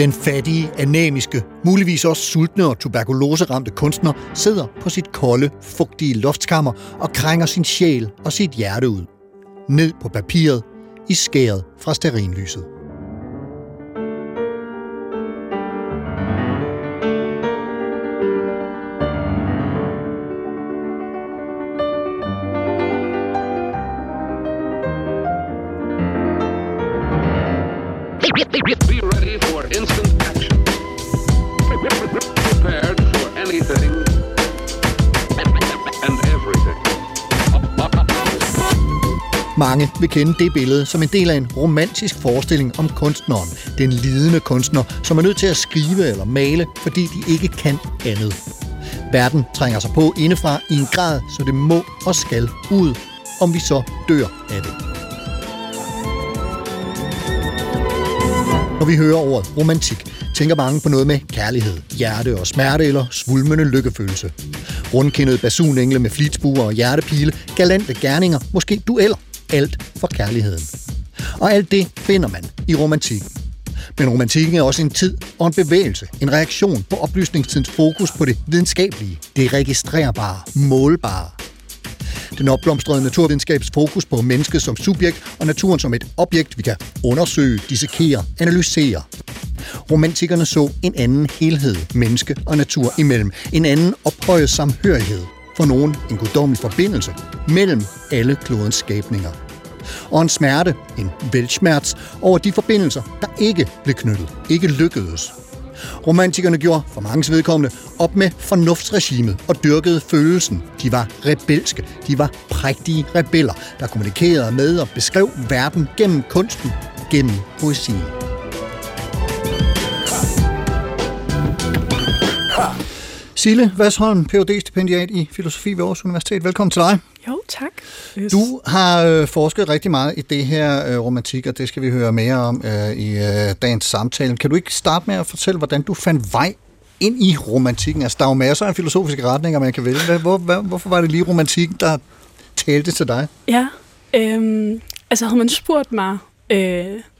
Den fattige, anemiske, muligvis også sultne og tuberkuloseramte kunstner sidder på sit kolde, fugtige loftskammer og krænger sin sjæl og sit hjerte ud. Ned på papiret, i skæret fra sterinlyset. Mange vil kende det billede som en del af en romantisk forestilling om kunstneren, den lidende kunstner, som er nødt til at skrive eller male, fordi de ikke kan andet. Verden trænger sig på indefra i en grad, så det må og skal ud, om vi så dør af det. Når vi hører ordet romantik, tænker mange på noget med kærlighed, hjerte og smerte eller svulmende lykkefølelse. Rundkindede basunengle med flitsbuer og hjertepile, galante gerninger, måske dueller. Alt for kærligheden. Og alt det finder man i romantikken. Men romantikken er også en tid og en bevægelse, en reaktion på oplysningstidens fokus på det videnskabelige, det registrerbare, målbare. Den opblomstrede naturvidenskabs fokus på mennesket som subjekt og naturen som et objekt, vi kan undersøge, dissekere, analysere. Romantikerne så en anden helhed menneske og natur imellem. En anden ophøjet samhørighed. For nogen en guddommelig forbindelse mellem alle klodens skabninger. Og en smerte, en velsmerts, over de forbindelser, der ikke blev knyttet, ikke lykkedes. Romantikerne gjorde, for mange vedkommende, op med fornuftsregimet og dyrkede følelsen. De var rebelske, de var prægtige rebeller, der kommunikerede med og beskrev verden gennem kunsten, gennem poesien. Sille Vasholm, Ph.D. stipendiat i filosofi ved Aarhus Universitet. Velkommen til dig. Jo, tak. Yes. Du har øh, forsket rigtig meget i det her øh, romantik, og det skal vi høre mere om øh, i øh, dagens samtale. Kan du ikke starte med at fortælle, hvordan du fandt vej ind i romantikken? Altså, der er jo masser af filosofiske retninger, man kan vælge. Hvor, hvor, hvorfor var det lige romantikken, der talte til dig? Ja, øhm, altså havde man spurgt mig, øh,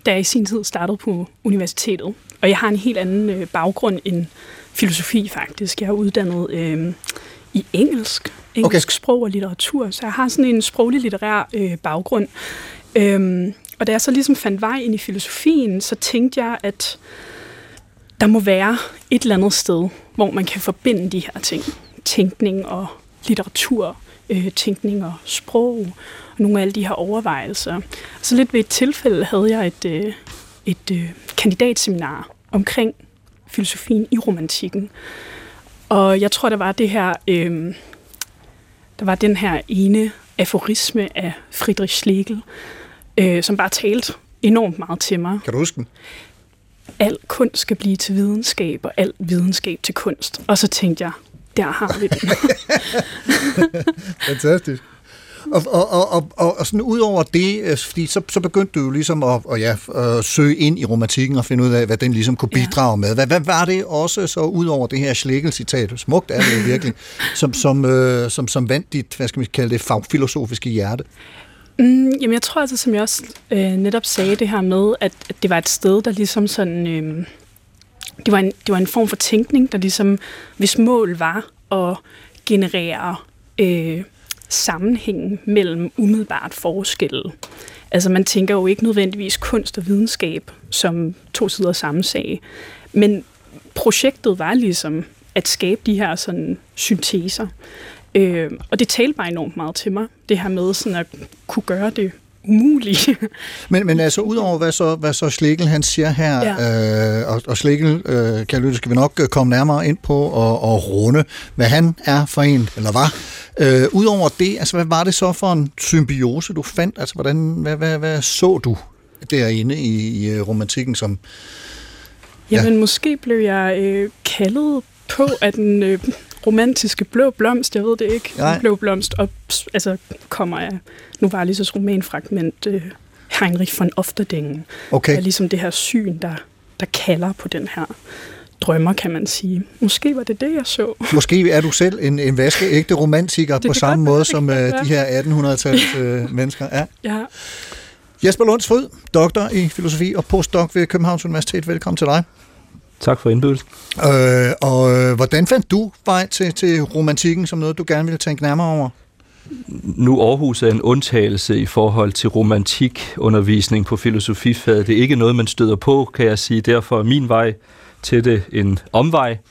da jeg i sin tid startede på universitetet, og jeg har en helt anden øh, baggrund end filosofi faktisk. Jeg er uddannet øh, i engelsk, engelsk okay. sprog og litteratur, så jeg har sådan en sproglig litterær øh, baggrund. Øhm, og da jeg så ligesom fandt vej ind i filosofien, så tænkte jeg, at der må være et eller andet sted, hvor man kan forbinde de her ting. Tænkning og litteratur, øh, tænkning og sprog, og nogle af alle de her overvejelser. Så lidt ved et tilfælde havde jeg et, øh, et øh, kandidatseminar omkring filosofien i romantikken. Og jeg tror, der var det her, øh, der var den her ene aforisme af Friedrich Schlegel, øh, som bare talte enormt meget til mig. Kan du huske den? Al kunst skal blive til videnskab, og al videnskab til kunst. Og så tænkte jeg, der har vi den. Fantastisk. Og, og, og, og, og, og sådan ud over det, øh, fordi så, så begyndte du jo ligesom at, at, ja, at søge ind i romantikken og finde ud af, hvad den ligesom kunne bidrage ja. med. Hvad, hvad var det også så ud over det her Schlegel-citat, smukt er det virkelig, som, som, øh, som, som vandt dit, hvad skal man kalde det, fagfilosofiske hjerte? Mm, jamen jeg tror altså, som jeg også øh, netop sagde det her med, at, at det var et sted, der ligesom sådan... Øh, det, var en, det var en form for tænkning, der ligesom, hvis mål var at generere øh, sammenhængen mellem umiddelbart forskelle. Altså man tænker jo ikke nødvendigvis kunst og videnskab som to sider af samme sag. Men projektet var ligesom at skabe de her sådan synteser. Øh, og det talte bare enormt meget til mig, det her med sådan at kunne gøre det umuligt. men, men altså, udover hvad så, hvad så Schlegel han siger her, ja. øh, og, og Schlegel, øh, kan lytte, skal vi nok komme nærmere ind på og, og runde, hvad han er for en, eller var. Øh, udover det, altså, hvad var det så for en symbiose, du fandt? Altså, hvordan, hvad, hvad, hvad så du? derinde i, i øh, romantikken, som... Jamen, måske blev jeg øh, kaldet på af den øh, romantiske blå blomst, jeg ved det ikke. Nej. Blå blomst op, altså kommer af Novalis' romanfragment øh, Heinrich von Ofterdingen. Okay. er ligesom det her syn, der, der kalder på den her drømmer, kan man sige. Måske var det det, jeg så. Måske er du selv en, en vaskeægte romantiker Det på samme måde som være. de her 1800-tals øh, mennesker. Ja. Ja, Jesper Lunds Fryd, doktor i filosofi og postdoc ved Københavns Universitet. Velkommen til dig. Tak for indbydelsen. Øh, og øh, hvordan fandt du vej til, til romantikken som noget, du gerne ville tænke nærmere over? Nu Aarhus er en undtagelse i forhold til romantikundervisning på filosofifaget. Det er ikke noget, man støder på, kan jeg sige. Derfor er min vej til det en omvej.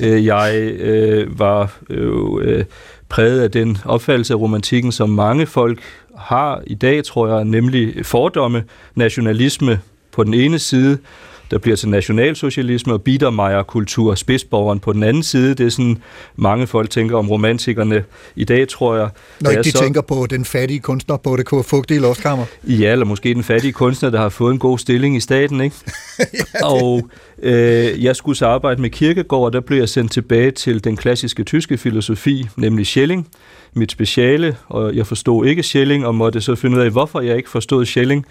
Øh, jeg øh, var øh, øh, præget af den opfattelse af romantikken, som mange folk har i dag, tror jeg, nemlig fordomme, nationalisme på den ene side, der bliver til nationalsocialisme og biedermejerkultur, spidsborgeren på den anden side. Det er sådan, mange folk tænker om romantikerne i dag, tror jeg. Når Det er ikke de tænker på den fattige kunstner på det fugtige luftkammer. Ja, eller måske den fattige kunstner, der har fået en god stilling i staten, ikke? ja, og øh, jeg skulle så arbejde med kirkegård, og der blev jeg sendt tilbage til den klassiske tyske filosofi, nemlig Schelling, mit speciale, og jeg forstod ikke Schelling, og måtte så finde ud af, hvorfor jeg ikke forstod Schelling.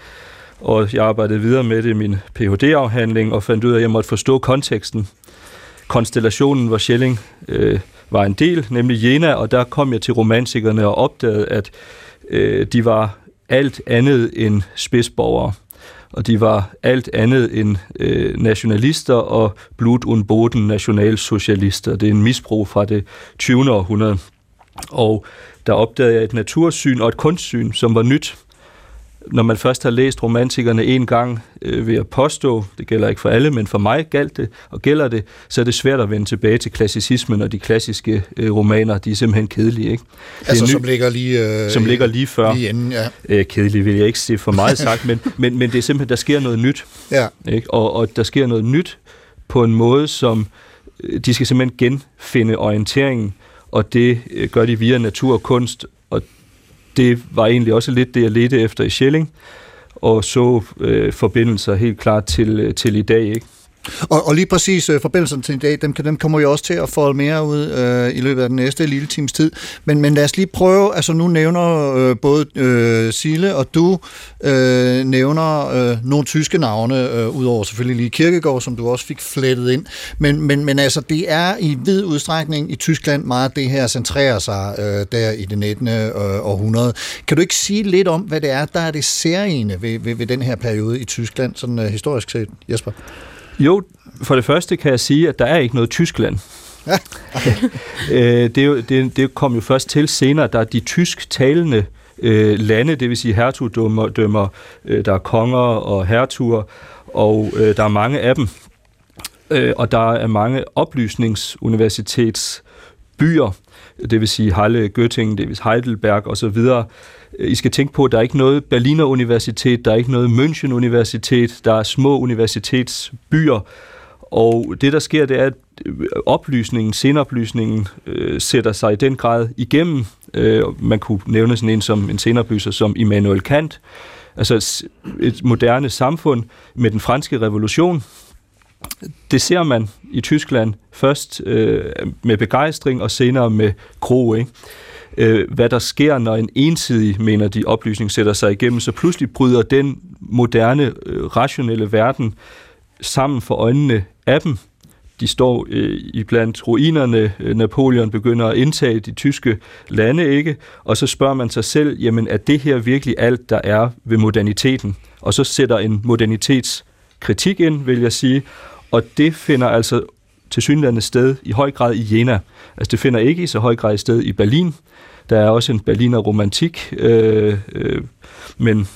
Og jeg arbejdede videre med det i min Ph.D.-afhandling, og fandt ud af, at jeg måtte forstå konteksten. Konstellationen, hvor Schelling øh, var en del, nemlig Jena, og der kom jeg til romantikerne og opdagede, at øh, de var alt andet end spidsborgere. Og de var alt andet end øh, nationalister og Blut und Boden nationalsocialister. Det er en misbrug fra det 20. århundrede. Og der opdagede jeg et natursyn og et kunstsyn, som var nyt. Når man først har læst romantikerne en gang, øh, vil jeg påstå, det gælder ikke for alle, men for mig galt det, og gælder det, så er det svært at vende tilbage til klassicismen, og de klassiske øh, romaner, de er simpelthen kedelige. Ikke? Det Altså, ny- som ligger lige... Øh, som ligger lige før. Lige inden, ja. Øh, kedelig vil jeg ikke sige for meget sagt, men, men, men det er simpelthen, der sker noget nyt. ja. Ikke? Og, og der sker noget nyt på en måde, som øh, de skal simpelthen genfinde orienteringen, og det øh, gør de via natur og kunst, og det var egentlig også lidt det, jeg ledte efter i Schelling, og så øh, forbindelser helt klart til, øh, til i dag. Ikke? Og, og lige præcis øh, forbindelsen til i dag, dem, kan- dem kommer vi også til at folde mere ud øh, i løbet af den næste lille times tid. Men, men lad os lige prøve, altså nu nævner øh, både øh, Sille og du øh, nævner øh, nogle tyske navne, øh, udover selvfølgelig lige Kirkegaard, som du også fik flettet ind. Men, men, men altså, det er i vid udstrækning i Tyskland meget det her centrerer sig øh, der i det 19. Øh, århundrede. Kan du ikke sige lidt om, hvad det er, der er det særlige ved, ved, ved den her periode i Tyskland, sådan øh, historisk set, Jesper? Jo, for det første kan jeg sige, at der er ikke noget Tyskland. Ja. øh, det, jo, det, det kom jo først til senere. Der er de tysk-talende øh, lande, det vil sige hertugdømmer, dømmer, øh, der er konger og hertuger, og øh, der er mange af dem. Øh, og der er mange oplysningsuniversitetsbyer, det vil sige Halle, Göttingen, det vil sige Heidelberg osv. I skal tænke på, at der er ikke noget Berliner Universitet, der er ikke noget München Universitet, der er små universitetsbyer, og det, der sker, det er, at øh, oplysningen, senoplysningen, øh, sætter sig i den grad igennem. Øh, man kunne nævne sådan en som en senoplyser som Immanuel Kant. Altså et, et moderne samfund med den franske revolution. Det ser man i Tyskland først øh, med begejstring og senere med gro, ikke? Øh, hvad der sker, når en ensidig, mener de, oplysning sætter sig igennem, så pludselig bryder den moderne, øh, rationelle verden sammen for øjnene af dem. De står øh, i blandt ruinerne. Øh, Napoleon begynder at indtage de tyske lande, ikke? Og så spørger man sig selv, jamen er det her virkelig alt, der er ved moderniteten? Og så sætter en modernitetskritik ind, vil jeg sige, og det finder altså til synligheden sted i høj grad i Jena. Altså det finder ikke i så høj grad sted i Berlin. Der er også en Berliner romantik, øh, øh, men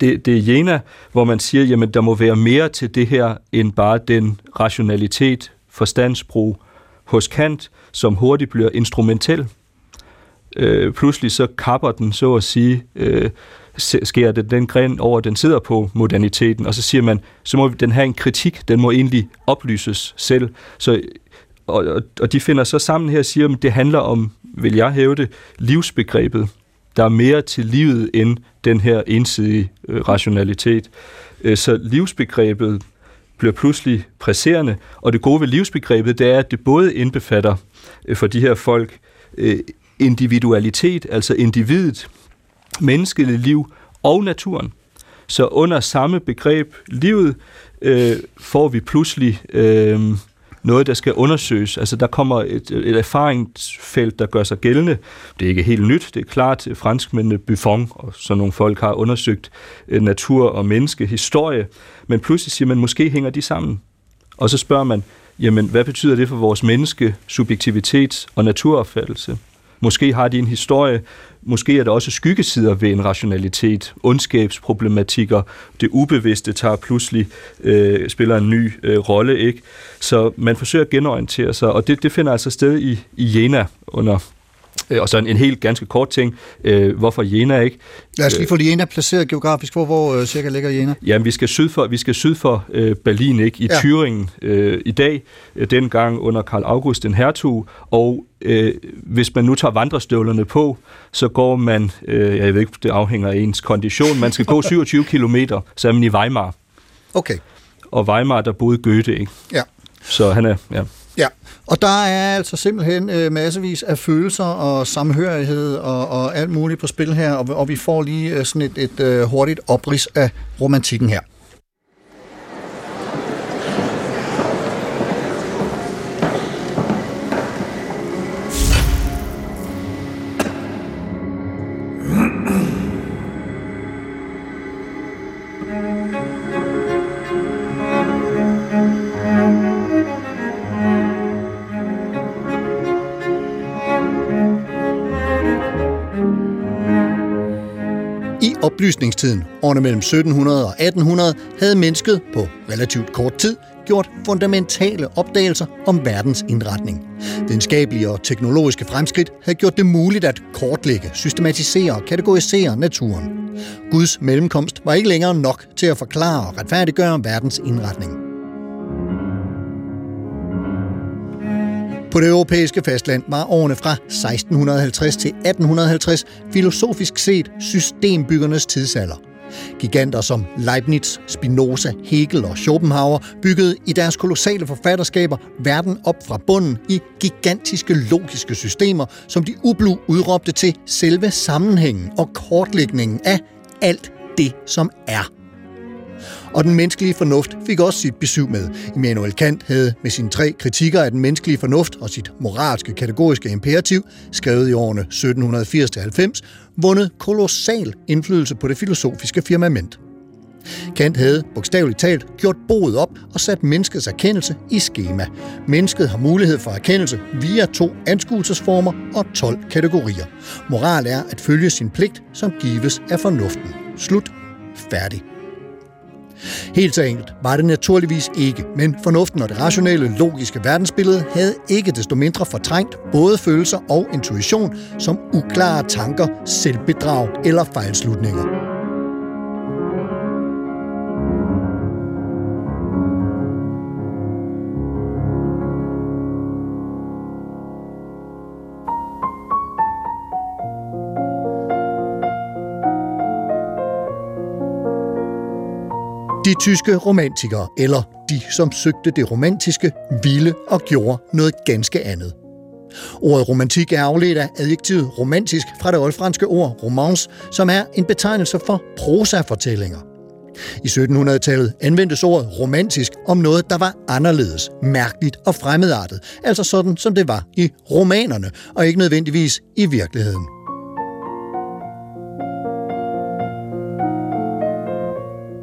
det, det er Jena, hvor man siger, jamen der må være mere til det her, end bare den rationalitet, forstandsbrug hos Kant, som hurtigt bliver instrumentel. Øh, pludselig så kapper den, så at sige, øh, sker det den gren over, den sidder på moderniteten, og så siger man, så må den have en kritik, den må egentlig oplyses selv. Så, og, og, og de finder så sammen her og siger, at det handler om, vil jeg hæve det, livsbegrebet. der er mere til livet end den her ensidige øh, rationalitet. Øh, så livsbegrebet bliver pludselig presserende, og det gode ved livsbegrebet, det er, at det både indbefatter øh, for de her folk øh, individualitet, altså individet, menneskeligt liv og naturen. Så under samme begreb livet øh, får vi pludselig øh, noget, der skal undersøges. Altså der kommer et, et erfaringsfelt, der gør sig gældende. Det er ikke helt nyt, det er klart. Franskmændene Buffon og sådan nogle folk har undersøgt øh, natur og menneske, historie. men pludselig siger man, måske hænger de sammen. Og så spørger man, jamen hvad betyder det for vores menneske, subjektivitet og naturopfattelse? Måske har de en historie, måske er der også skyggesider ved en rationalitet, ondskabsproblematikker, det ubevidste tager pludselig, øh, spiller en ny øh, rolle, ikke? Så man forsøger at genorientere sig, og det, det finder altså sted i, i Jena under og så en, en helt ganske kort ting. Øh, hvorfor Jena ikke? Lad os lige få Jena placeret geografisk. Hvor, hvor øh, cirka ligger Jena? Jamen, vi skal syd for, vi skal syd for øh, Berlin, ikke? I ja. Thüringen øh, i dag, øh, dengang under Karl August den hertug, og øh, hvis man nu tager vandrestøvlerne på, så går man, øh, jeg ved ikke, det afhænger af ens kondition, man skal gå 27 kilometer, så er man i Weimar. Okay. Og Weimar, der boede Goethe, ikke? Ja. Så han er, ja. Ja, og der er altså simpelthen øh, massevis af følelser og samhørighed og, og alt muligt på spil her, og, og vi får lige øh, sådan et, et øh, hurtigt oprids af romantikken her. Oplysningstiden, årene mellem 1700 og 1800, havde mennesket på relativt kort tid gjort fundamentale opdagelser om verdens indretning. Videnskabelige og teknologiske fremskridt havde gjort det muligt at kortlægge, systematisere og kategorisere naturen. Guds mellemkomst var ikke længere nok til at forklare og retfærdiggøre verdens indretning. På det europæiske fastland var årene fra 1650 til 1850 filosofisk set systembyggernes tidsalder. Giganter som Leibniz, Spinoza, Hegel og Schopenhauer byggede i deres kolossale forfatterskaber verden op fra bunden i gigantiske logiske systemer, som de ublu udråbte til selve sammenhængen og kortlægningen af alt det, som er. Og den menneskelige fornuft fik også sit besøg med. Immanuel Kant havde med sine tre kritikker af den menneskelige fornuft og sit moralske kategoriske imperativ, skrevet i årene 1780-90, vundet kolossal indflydelse på det filosofiske firmament. Kant havde, bogstaveligt talt, gjort boet op og sat menneskets erkendelse i skema. Mennesket har mulighed for erkendelse via to anskuelsesformer og 12 kategorier. Moral er at følge sin pligt, som gives af fornuften. Slut. Færdig. Helt så enkelt var det naturligvis ikke, men fornuften og det rationelle, logiske verdensbillede havde ikke desto mindre fortrængt både følelser og intuition som uklare tanker, selvbedrag eller fejlslutninger. De tyske romantikere, eller de, som søgte det romantiske, ville og gjorde noget ganske andet. Ordet romantik er afledt af adjektivet romantisk fra det oldfranske ord romance, som er en betegnelse for prosafortællinger. I 1700-tallet anvendtes ordet romantisk om noget, der var anderledes, mærkeligt og fremmedartet, altså sådan som det var i romanerne, og ikke nødvendigvis i virkeligheden.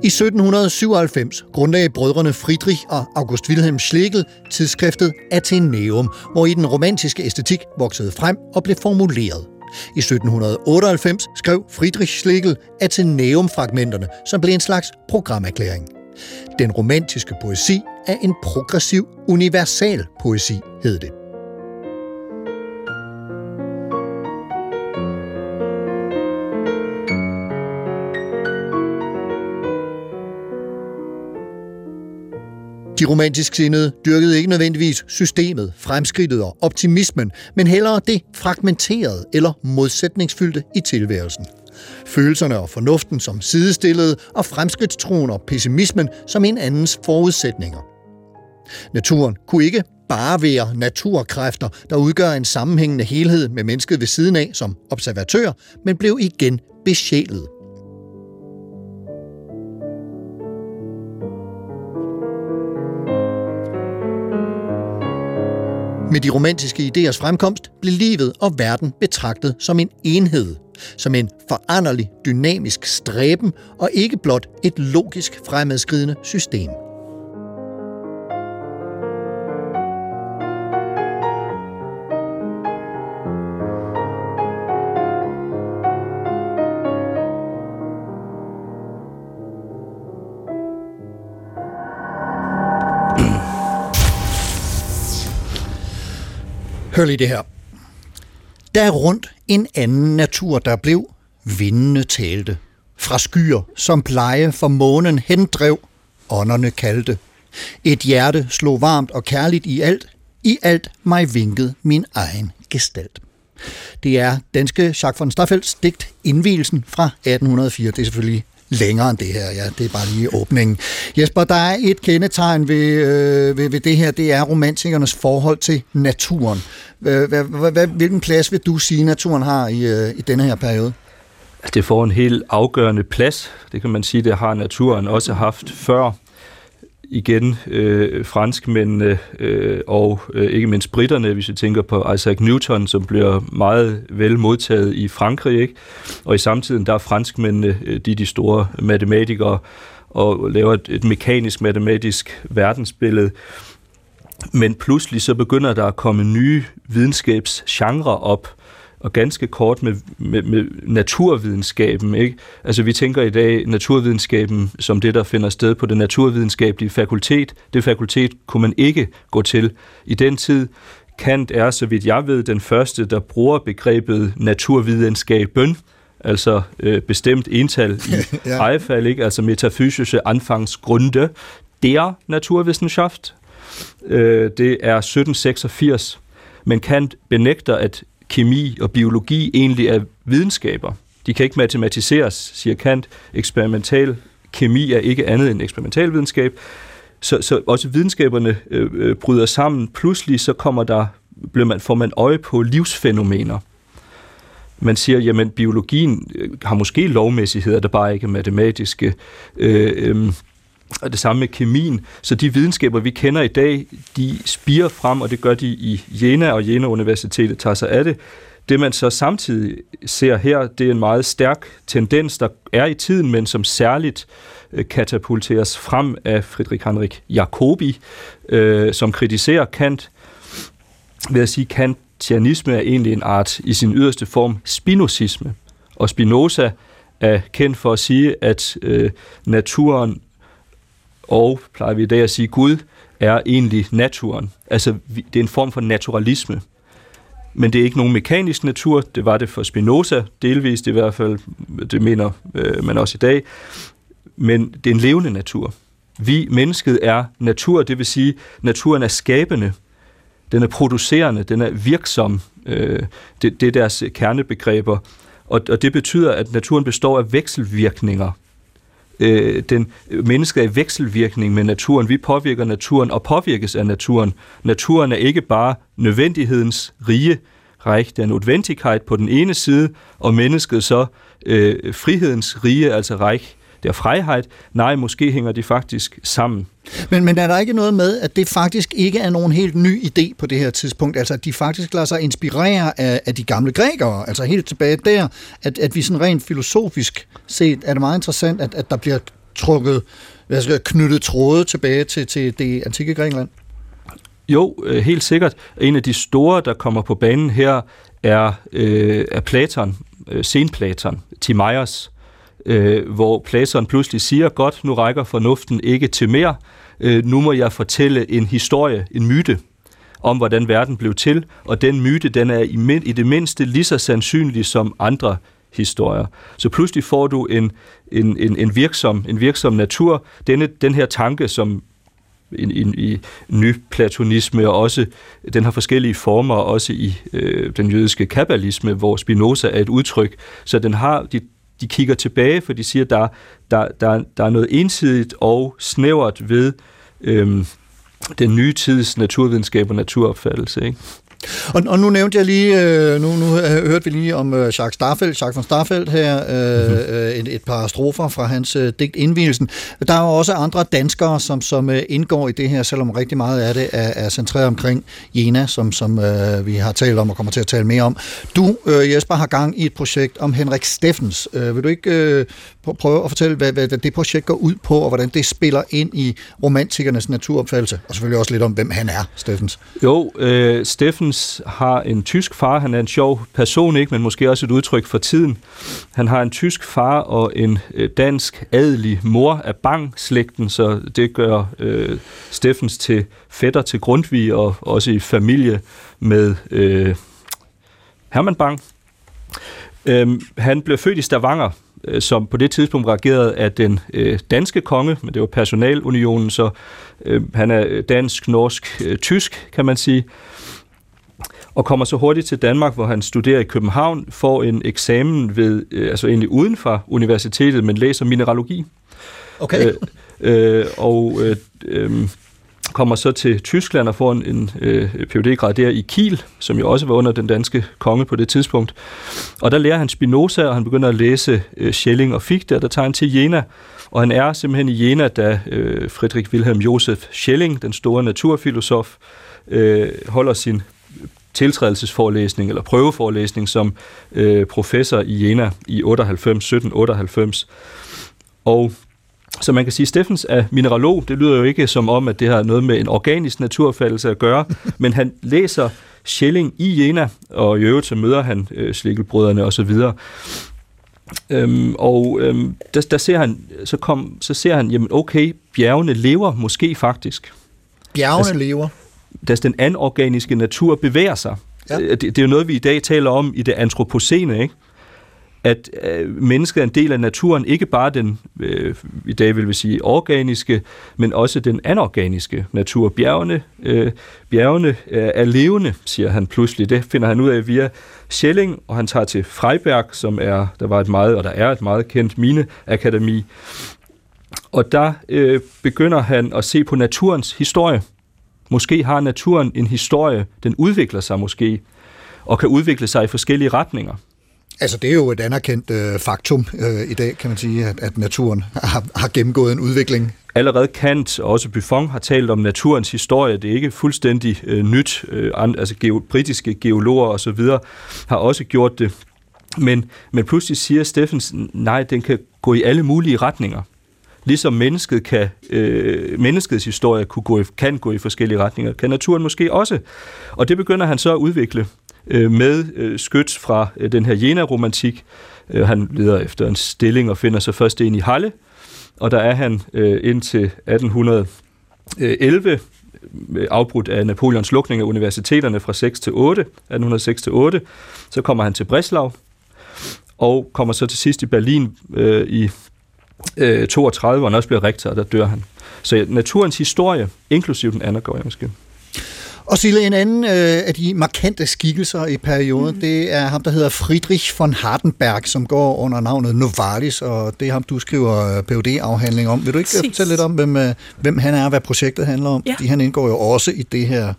I 1797 grundlagde brødrene Friedrich og August Wilhelm Schlegel tidsskriftet Athenaeum, hvor i den romantiske æstetik voksede frem og blev formuleret. I 1798 skrev Friedrich Schlegel Athenaeum-fragmenterne, som blev en slags programerklæring. Den romantiske poesi er en progressiv, universal poesi, hed det. De romantisk sindede dyrkede ikke nødvendigvis systemet, fremskridtet og optimismen, men hellere det fragmenterede eller modsætningsfyldte i tilværelsen. Følelserne og fornuften som sidestillede, og fremskridtstroen og pessimismen som en andens forudsætninger. Naturen kunne ikke bare være naturkræfter, der udgør en sammenhængende helhed med mennesket ved siden af som observatør, men blev igen besjælet. Med de romantiske idéers fremkomst blev livet og verden betragtet som en enhed, som en foranderlig, dynamisk stræben og ikke blot et logisk fremadskridende system. Hør lige det her. Der er rundt en anden natur, der blev vindende talte. Fra skyer, som pleje for månen hendrev, ånderne kaldte. Et hjerte slog varmt og kærligt i alt, i alt mig vinket min egen gestalt. Det er danske Jacques von Staffelds digt Indvielsen fra 1804. Det er selvfølgelig længere end det her. Ja, det er bare lige åbningen. Jesper, der er et kendetegn ved, øh, ved, ved det her, det er romantikernes forhold til naturen. Hvilken plads vil du sige, naturen har i, øh, i denne her periode? Altså, det får en helt afgørende plads. Det kan man sige, det har naturen også haft før igen øh, franskmændene øh, og øh, ikke mindst britterne, hvis vi tænker på Isaac Newton, som bliver meget vel modtaget i Frankrig. Ikke? Og i samtiden der er franskmændene øh, de, de store matematikere og laver et, et mekanisk matematisk verdensbillede. Men pludselig så begynder der at komme nye videnskabsgenre op, og ganske kort med, med, med naturvidenskaben. Ikke? Altså vi tænker i dag naturvidenskaben som det, der finder sted på det naturvidenskabelige fakultet. Det fakultet kunne man ikke gå til. I den tid Kant er, så vidt jeg ved, den første, der bruger begrebet naturvidenskaben, altså øh, bestemt ental i ja. ejefald, ikke? altså metafysische Anfangsgrunde, der Naturwissenschaft. Øh, det er 1786, men Kant benægter, at kemi og biologi egentlig er videnskaber. De kan ikke matematiseres, siger Kant. Eksperimental kemi er ikke andet end eksperimental videnskab. Så, så også videnskaberne øh, øh bryder sammen. Pludselig så kommer der, bliver man, får man øje på livsfænomener. Man siger, jamen biologien øh, har måske lovmæssigheder, der bare ikke er matematiske. Øh, øh, og det samme med kemien. Så de videnskaber, vi kender i dag, de spiger frem, og det gør de i Jena, og Jena Universitetet tager sig af det. Det man så samtidig ser her, det er en meget stærk tendens, der er i tiden, men som særligt øh, katapulteres frem af Friedrich Heinrich Jacobi, øh, som kritiserer Kant ved at sige, at kantianisme er egentlig en art i sin yderste form spinozisme. Og Spinoza er kendt for at sige, at øh, naturen og plejer vi i dag at sige, Gud er egentlig naturen. Altså, det er en form for naturalisme. Men det er ikke nogen mekanisk natur, det var det for Spinoza, delvist i hvert fald, det mener øh, man også i dag. Men det er en levende natur. Vi, mennesket, er natur, det vil sige, naturen er skabende, den er producerende, den er virksom. Øh, det, det er deres kernebegreber. Og, og det betyder, at naturen består af vekselvirkninger øh, den mennesket er i vekselvirkning med naturen. Vi påvirker naturen og påvirkes af naturen. Naturen er ikke bare nødvendighedens rige Reich der nødvendighed på den ene side, og mennesket så øh, frihedens rige, altså Reich det er frihed. Nej, måske hænger de faktisk sammen. Men, men er der ikke noget med, at det faktisk ikke er nogen helt ny idé på det her tidspunkt? Altså, at de faktisk lader sig inspirere af, af de gamle grækere? Altså helt tilbage der, at, at vi sådan rent filosofisk set, er det meget interessant, at, at der bliver trukket, hvad skal jeg, knyttet tråde tilbage til, til det antikke Grækenland? Jo, øh, helt sikkert. En af de store, der kommer på banen her, er, øh, er Platon, øh, senplaton, Timaeus, øh, hvor Platon pludselig siger, godt, nu rækker fornuften ikke til mere, øh, nu må jeg fortælle en historie, en myte, om hvordan verden blev til, og den myte, den er i, mind, i det mindste lige så sandsynlig som andre historier. Så pludselig får du en, en, en, en, virksom, en virksom natur. Denne, den her tanke, som i, i, i nyplatonisme, og også den har forskellige former, også i øh, den jødiske kabbalisme, hvor Spinoza er et udtryk. Så den har, de, de kigger tilbage, for de siger, der, der, der, der er noget ensidigt og snævert ved øhm, den nye tids naturvidenskab og naturopfattelse. Ikke? Og, og nu nævnte jeg lige, øh, nu, nu hørte vi lige om øh, Jacques Starfeldt, Jacques von Starfeldt her, øh, mm-hmm. et, et par strofer fra hans øh, digt Indvielsen. Der er jo også andre danskere, som, som øh, indgår i det her, selvom rigtig meget af det er, er centreret omkring Jena, som, som øh, vi har talt om og kommer til at tale mere om. Du, øh, Jesper, har gang i et projekt om Henrik Steffens. Øh, vil du ikke øh, prøve at fortælle, hvad, hvad det projekt går ud på, og hvordan det spiller ind i romantikernes naturopfattelse? Og selvfølgelig også lidt om, hvem han er, Steffens. Jo, øh, Steffens Jens har en tysk far. Han er en sjov person, ikke, men måske også et udtryk for tiden. Han har en tysk far og en øh, dansk adelig mor af Bang-slægten, så det gør øh, Steffens til fætter til Grundtvig og også i familie med øh, Herman Bang. Øhm, han blev født i Stavanger, øh, som på det tidspunkt reagerede af den øh, danske konge, men det var personalunionen, så øh, han er dansk, norsk, øh, tysk, kan man sige og kommer så hurtigt til Danmark, hvor han studerer i København, får en eksamen ved, øh, altså egentlig uden for universitetet, men læser mineralogi. Okay. Øh, øh, og øh, øh, kommer så til Tyskland og får en, en øh, Ph.D.-grad der i Kiel, som jo også var under den danske konge på det tidspunkt. Og der lærer han Spinoza, og han begynder at læse øh, Schelling og Fichte, der tager han til Jena. Og han er simpelthen i Jena, da øh, Friedrich Wilhelm Josef Schelling, den store naturfilosof, øh, holder sin tiltrædelsesforelæsning eller prøveforelæsning som øh, professor i Jena i 98, 1798. Og så man kan sige, at Steffens er mineralog. Det lyder jo ikke som om, at det har noget med en organisk naturopfattelse at gøre, men han læser Schelling i Jena, og i øvrigt så møder han øh, slikkelbrødrene osv. Øhm, og øhm, der, der ser han, så, kom, så ser han, jamen okay, bjergene lever måske faktisk. Bjergene altså, lever? Da den anorganiske natur bevæger sig. Ja. Det, det er jo noget, vi i dag taler om i det antropocene, ikke? at øh, mennesket er en del af naturen, ikke bare den, øh, i dag vil vi sige, organiske, men også den anorganiske natur. Bjergene, øh, bjergene øh, er levende, siger han pludselig. Det finder han ud af via Schelling, og han tager til Freiberg, som er, der var et meget, og der er et meget kendt mineakademi. Og der øh, begynder han at se på naturens historie. Måske har naturen en historie, den udvikler sig måske, og kan udvikle sig i forskellige retninger. Altså det er jo et anerkendt øh, faktum øh, i dag, kan man sige, at, at naturen har, har gennemgået en udvikling. Allerede Kant og også Buffon har talt om naturens historie. Det er ikke fuldstændig øh, nyt. Øh, altså geo, britiske geologer og så videre har også gjort det. Men, men pludselig siger Steffens, nej, den kan gå i alle mulige retninger ligesom mennesket kan, øh, menneskets historie kunne gå i, kan gå i forskellige retninger, kan naturen måske også. Og det begynder han så at udvikle øh, med øh, skyt fra øh, den her Jena-romantik. Øh, han leder efter en stilling og finder sig først ind i Halle, og der er han øh, indtil 1811 øh, afbrudt af Napoleons lukning af universiteterne fra 6 til 8, 1806 til 8. Så kommer han til Breslau, og kommer så til sidst i Berlin øh, i øh, 32, hvor han også bliver rektor, og der dør han. Så naturens historie, inklusiv den anergøjemske. Og Sille, en anden øh, af de markante skikkelser i perioden, mm. det er ham, der hedder Friedrich von Hardenberg, som går under navnet Novalis, og det er ham, du skriver phd afhandling om. Vil du ikke Præcis. fortælle lidt om, hvem, øh, hvem han er og hvad projektet handler om? Ja. Fordi han indgår jo også i det her.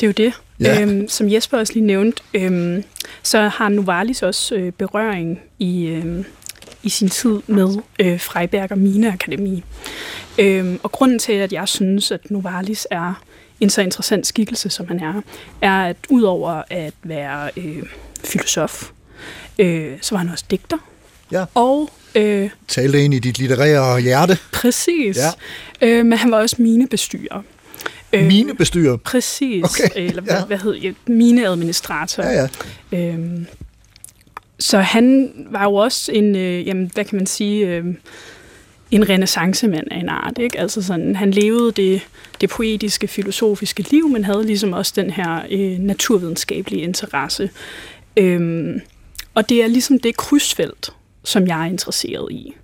Det er jo det. Ja. Øhm, som Jesper også lige nævnte, øhm, så har Novalis også øh, berøring i, øh, i sin tid med øh, Freiberg og Mineakademi. Øhm, og grunden til, at jeg synes, at Novalis er en så interessant skikkelse, som han er, er, at udover at være øh, filosof, øh, så var han også digter. Ja. Og øh, Talte ind i dit litterære hjerte. Præcis. Ja. Øh, men han var også minebestyrer. Øh, minebestyrer? Præcis. Okay. Eller hvad, ja. hvad hedder det? Mineadministrator. Ja, ja. Øh, så han var jo også en, øh, jamen, hvad kan man sige, øh, en renaissancemand af en art. Ikke? Altså sådan, han levede det, det poetiske, filosofiske liv, men havde ligesom også den her øh, naturvidenskabelige interesse. Øhm, og det er ligesom det krydsfelt, som jeg er interesseret i.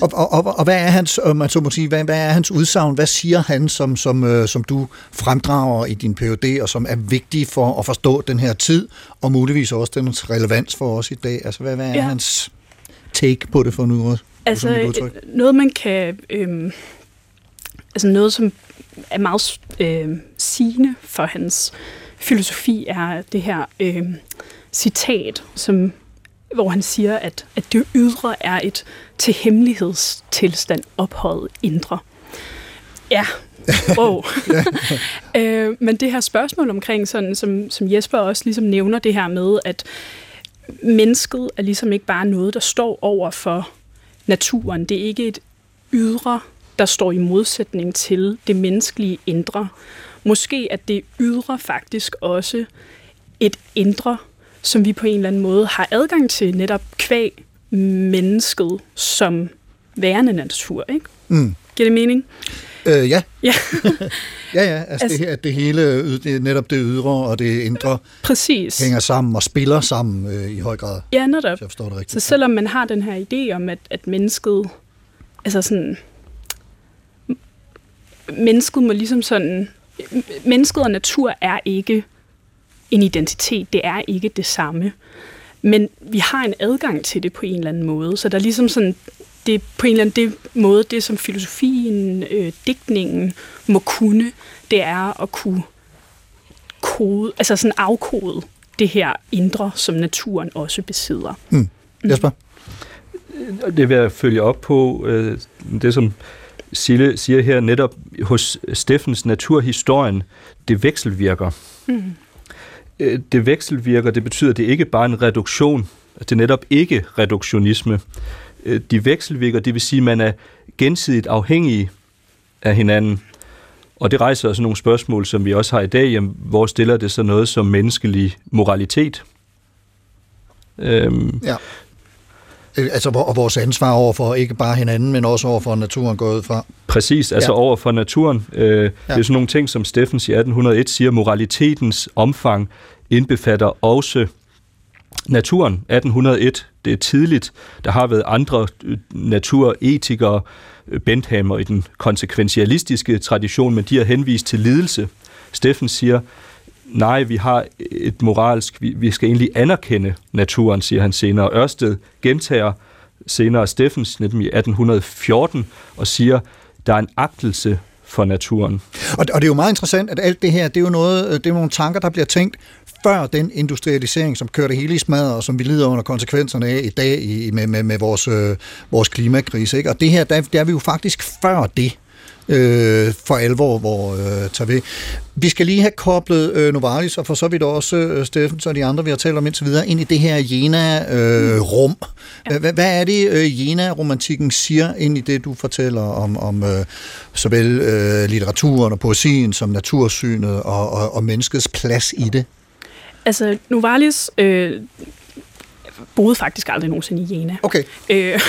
Og, og, og, og hvad er hans, om man så må sige, hvad, hvad er hans udsagn? Hvad siger han, som, som, øh, som du fremdrager i din PhD, og som er vigtig for at forstå den her tid, og muligvis også den relevans for os i dag? Altså, hvad, hvad er ja. Hans take på det for nu? Altså, et udtryk? øh, noget man kan... Øhm, altså noget, som er meget øh, sigende for hans filosofi, er det her øh, citat, som, hvor han siger, at, at det ydre er et til hemmelighedstilstand ophøjet indre. Ja, wow. øh, men det her spørgsmål omkring, sådan, som, som Jesper også ligesom nævner det her med, at mennesket er ligesom ikke bare noget, der står over for naturen. Det er ikke et ydre, der står i modsætning til det menneskelige indre. Måske er det ydre faktisk også et indre, som vi på en eller anden måde har adgang til netop kvæg mennesket som værende natur. Ikke? Mm. Giver det mening? Øh, ja, Ja, ja, ja. Altså, Altså- det, her, det hele, det, netop det ydre og det indre præcis. hænger sammen og spiller sammen øh, i høj grad, Ja, netop. hvis jeg forstår det rigtigt. Så selvom man har den her idé om, at, at mennesket, altså sådan, mennesket må ligesom sådan, mennesket og natur er ikke en identitet, det er ikke det samme. Men vi har en adgang til det på en eller anden måde, så der er ligesom sådan, det er på en eller anden det måde, det som filosofien, øh, digtningen må kunne, det er at kunne kode, altså sådan afkode det her indre, som naturen også besidder. Jesper? Og Det vil jeg følge op på, øh, det som Sille siger her, netop hos Steffens naturhistorien, det vekselvirker. Mm. Øh, det vekselvirker, det betyder, at det ikke bare er en reduktion, at det er netop ikke reduktionisme. Øh, De vekselvirker, det vil sige, at man er gensidigt afhængige af hinanden. Og det rejser også nogle spørgsmål, som vi også har i dag. Jamen, hvor stiller det så noget som menneskelig moralitet? Øhm, Ja. Øh, Altså, og vores ansvar over for ikke bare hinanden, men også over for naturen gået fra. Præcis, altså Ja. over for naturen. Øh, ja. Det er sådan nogle ting, som Steffens i 1801 siger, moralitetens omfang indbefatter også naturen. 1801, det er tidligt. Der har været andre øh, naturetikere, øh, Bentham og i den konsekventialistiske tradition, men de har henvist til lidelse. Steffen siger, nej, vi har et moralsk, vi, vi skal egentlig anerkende naturen, siger han senere. Ørsted gentager senere Steffens, nemlig i 1814, og siger, der er en agtelse for naturen. Og, og det er jo meget interessant, at alt det her, det er jo noget, øh, det er nogle tanker, der bliver tænkt før den industrialisering, som kørte hele i smadret, og som vi lider under konsekvenserne af i dag i, med, med, med vores, øh, vores klimakrise. Ikke? Og det her, der, der er vi jo faktisk før det øh, for alvor, hvor øh, tager vi. Vi skal lige have koblet øh, Novalis, og for så vidt også øh, Steffens og de andre, vi har talt om indtil videre, ind i det her Jena-rum. Øh, hvad, hvad er det, øh, Jena-romantikken siger ind i det, du fortæller om, om øh, såvel øh, litteraturen og poesien som natursynet og, og, og menneskets plads i det? Altså, Novalis øh, boede faktisk aldrig nogensinde i Jena. Okay, Øh,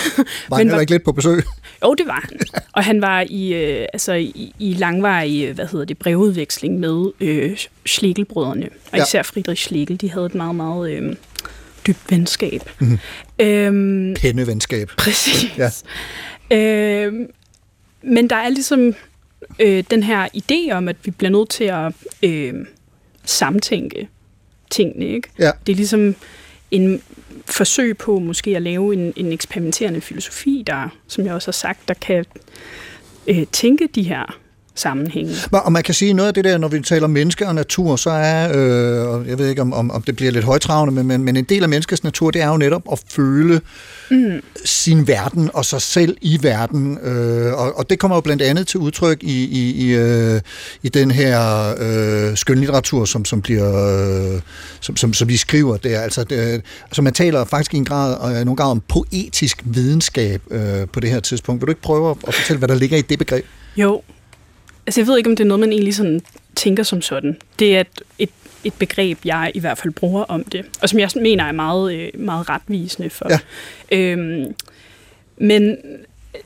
var han heller ikke lidt på besøg? Jo, det var han. Og han var i, øh, altså, i, i langvarig hvad hedder det, brevudveksling med øh, Schlegel-brødrene. Og Ja. især Friedrich Schlegel. De havde et meget, meget øh, dybt venskab. Mm-hmm. Øhm, Pennevenskab. præcis. Ja. Ja. Øhm, men der er ligesom øh, den her idé om, at vi bliver nødt til at øh, samtænke tingene. Ikke? Ja. Det er ligesom en forsøg på måske at lave en, en eksperimenterende filosofi, der, som jeg også har sagt, der kan øh, tænke de her sammenhænge. Og man kan sige noget af det der, når vi taler om menneske og natur, så er, øh, jeg ved ikke om, om, om det bliver lidt højtravende, men, men, men en del af menneskets natur, det er jo netop at føle mm. sin verden og sig selv i verden. Øh, og, og det kommer jo blandt andet til udtryk i, i, i, øh, i den her øh, skønlitteratur, som, som bliver, øh, som, som, som vi skriver der. Altså, det, altså man taler faktisk i en grad, øh, nogle grad om poetisk videnskab øh, på det her tidspunkt. Vil du ikke prøve at, at fortælle, hvad der ligger i det begreb? Jo, altså jeg ved ikke, om det er noget, man egentlig sådan tænker som sådan. Det er et, et, begreb, jeg i hvert fald bruger om det, og som jeg mener er meget, øh, meget retvisende for. Ja. Øhm, men øh,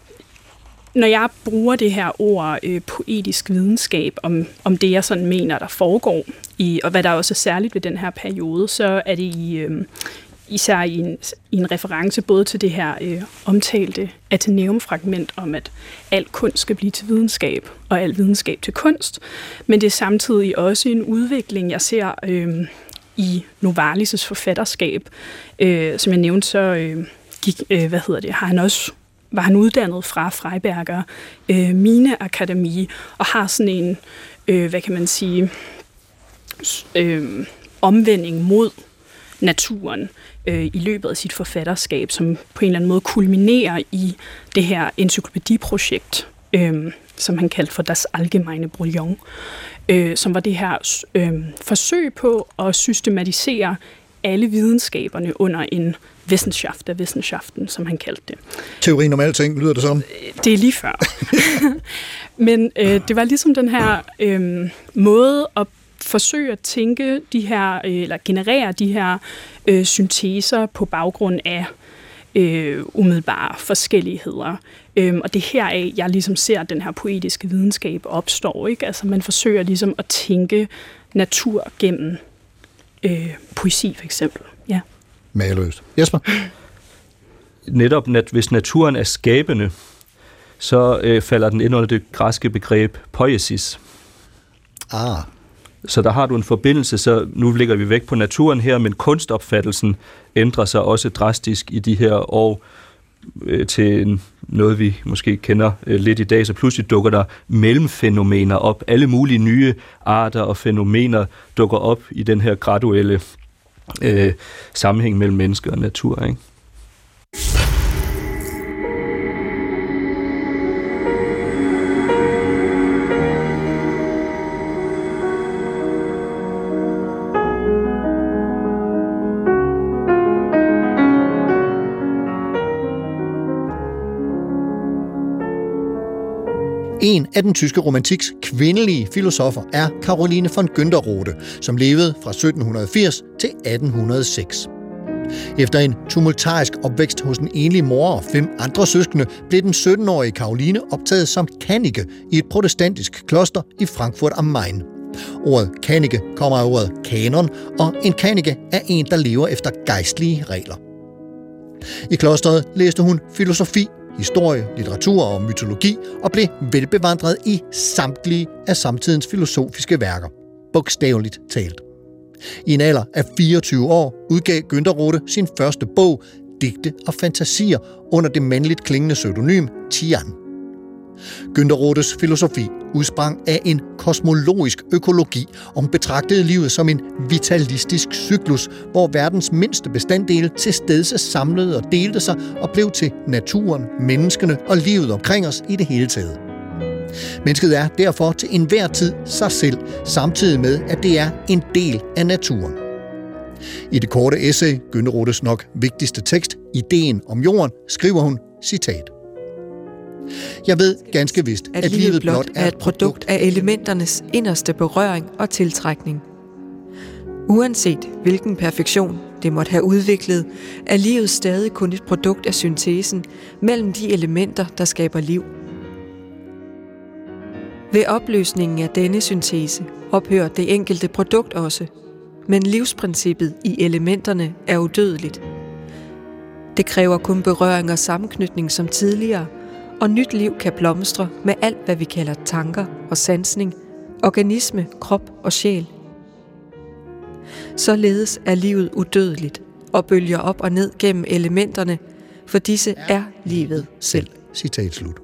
når jeg bruger det her ord øh, poetisk videnskab om, om det, jeg sådan mener, der foregår, i, og hvad der også er særligt ved den her periode, så er det i, øh, især i en, i en reference både til det her øh, omtalte Ateneum-fragment om, at al kunst skal blive til videnskab, og al videnskab til kunst, men det er samtidig også en udvikling, jeg ser øh, i Novalis' forfatterskab. Øh, som jeg nævnte, så øh, gik, øh, hvad hedder det, har han også var han uddannet fra Freiberger øh, Mine Akademi, og har sådan en, øh, hvad kan man sige, øh, omvending mod naturen øh, i løbet af sit forfatterskab, som på en eller anden måde kulminerer i det her encyklopædiprojekt, øh, som han kaldte for Das Allgemeine Brouillon, øh, som var det her øh, forsøg på at systematisere alle videnskaberne under en Wissenschaft af Wissenschaften, som han kaldte det. Teorien om alting, lyder det som? Det er lige før. Men øh, det var ligesom den her øh, måde at forsøge at tænke de her, øh, eller generere de her øh, synteser på baggrund af øh, umiddelbare forskelligheder. Øhm, og det er heraf, jeg ligesom ser, at den her poetiske videnskab opstår. Ikke? Altså man forsøger ligesom at tænke natur gennem øh, poesi for eksempel. Ja. Maløst. Jesper? Netop, at hvis naturen er skabende, så øh, falder den ind under det græske begreb poiesis. Ah. Så der har du en forbindelse, så nu ligger vi væk på naturen her, men kunstopfattelsen ændrer sig også drastisk i de her år øh, til noget, vi måske kender øh, lidt i dag, så pludselig dukker der mellemfænomener op. Alle mulige nye arter og fænomener dukker op i den her graduelle øh, sammenhæng mellem mennesker og natur. Ikke? En af den tyske romantiks kvindelige filosofer er Caroline von Günterrode, som levede fra 1780 til 1806. Efter en tumultarisk opvækst hos en enlig mor og fem andre søskende, blev den 17-årige Caroline optaget som kanike i et protestantisk kloster i Frankfurt am Main. Ordet kanike kommer af ordet kanon, og en kanike er en, der lever efter gejstlige regler. I klosteret læste hun filosofi, historie, litteratur og mytologi og blev velbevandret i samtlige af samtidens filosofiske værker. Bogstaveligt talt. I en alder af 24 år udgav Günterrode sin første bog, Digte og Fantasier, under det mandligt klingende pseudonym Tian. Günther Günterrodes filosofi udsprang af en kosmologisk økologi, og hun betragtede livet som en vitalistisk cyklus, hvor verdens mindste bestanddele til stedse samlede og delte sig og blev til naturen, menneskene og livet omkring os i det hele taget. Mennesket er derfor til enhver tid sig selv, samtidig med, at det er en del af naturen. I det korte essay, Günterrodes nok vigtigste tekst, Ideen om jorden, skriver hun, citat. Jeg ved ganske vist, at, at livet blot er et produkt af elementernes inderste berøring og tiltrækning. Uanset hvilken perfektion det måtte have udviklet, er livet stadig kun et produkt af syntesen mellem de elementer, der skaber liv. Ved opløsningen af denne syntese ophører det enkelte produkt også, men livsprincippet i elementerne er udødeligt. Det kræver kun berøring og sammenknytning som tidligere – og nyt liv kan blomstre med alt, hvad vi kalder tanker og sansning, organisme, krop og sjæl. Således er livet udødeligt og bølger op og ned gennem elementerne, for disse er livet selv. Citat slut.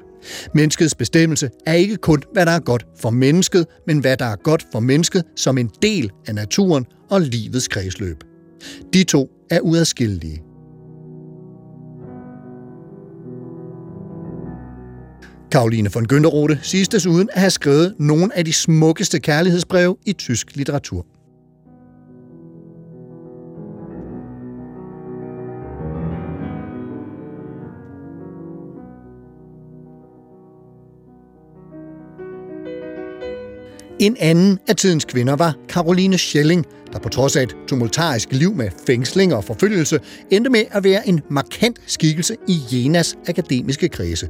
Menneskets bestemmelse er ikke kun, hvad der er godt for mennesket, men hvad der er godt for mennesket som en del af naturen og livets kredsløb. De to er uadskillelige. Karoline von Günderode siges desuden at have skrevet nogle af de smukkeste kærlighedsbreve i tysk litteratur. En anden af tidens kvinder var Caroline Schelling, der på trods af et tumultarisk liv med fængsling og forfølgelse, endte med at være en markant skikkelse i Jenas akademiske kredse.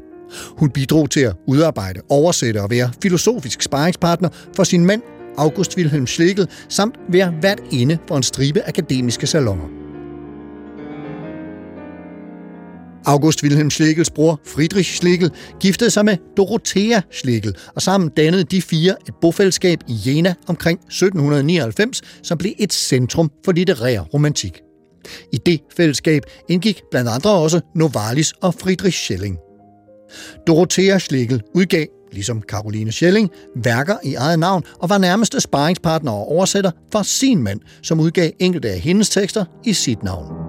Hun bidrog til at udarbejde, oversætte og være filosofisk sparringspartner for sin mand August Wilhelm Schlegel, samt være vært inde for en stribe akademiske salonger. August Wilhelm Schlegels bror Friedrich Schlegel giftede sig med Dorothea Schlegel, og sammen dannede de fire et bofællesskab i Jena omkring 1799, som blev et centrum for litterær romantik. I det fællesskab indgik blandt andre også Novalis og Friedrich Schelling. Dorothea Schlegel udgav, ligesom Caroline Schelling, værker i eget navn og var nærmeste sparringspartner og oversætter for sin mand, som udgav enkelte af hendes tekster i sit navn.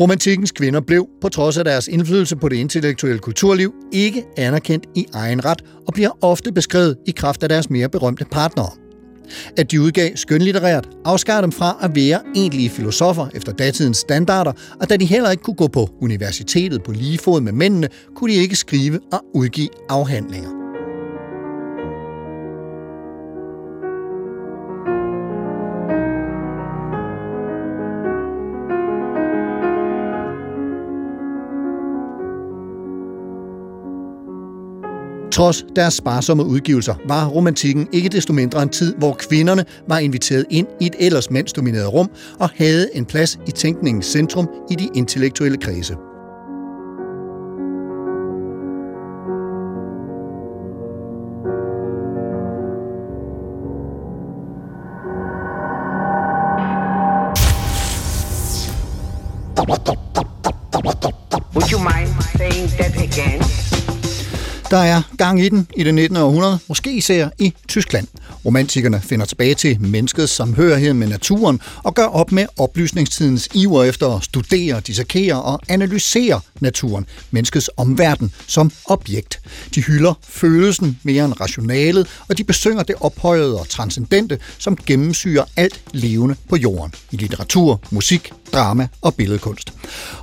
Romantikkens kvinder blev, på trods af deres indflydelse på det intellektuelle kulturliv, ikke anerkendt i egen ret og bliver ofte beskrevet i kraft af deres mere berømte partnere. At de udgav skønlitterært afskar dem fra at være egentlige filosofer efter datidens standarder, og da de heller ikke kunne gå på universitetet på lige fod med mændene, kunne de ikke skrive og udgive afhandlinger. Trods deres sparsomme udgivelser var romantikken ikke desto mindre en tid, hvor kvinderne var inviteret ind i et ellers mandsdomineret rum og havde en plads i tænkningens centrum i de intellektuelle kredse. Gang i den i det 19. århundrede, måske især i Tyskland. Romantikerne finder tilbage til menneskets samhørighed med naturen og gør op med oplysningstidens iver efter at studere, dissekere og analysere naturen, menneskets omverden, som objekt. De hylder følelsen mere end rationalet, og de besynger det ophøjede og transcendente, som gennemsyrer alt levende på jorden. I litteratur, musik, drama og billedkunst.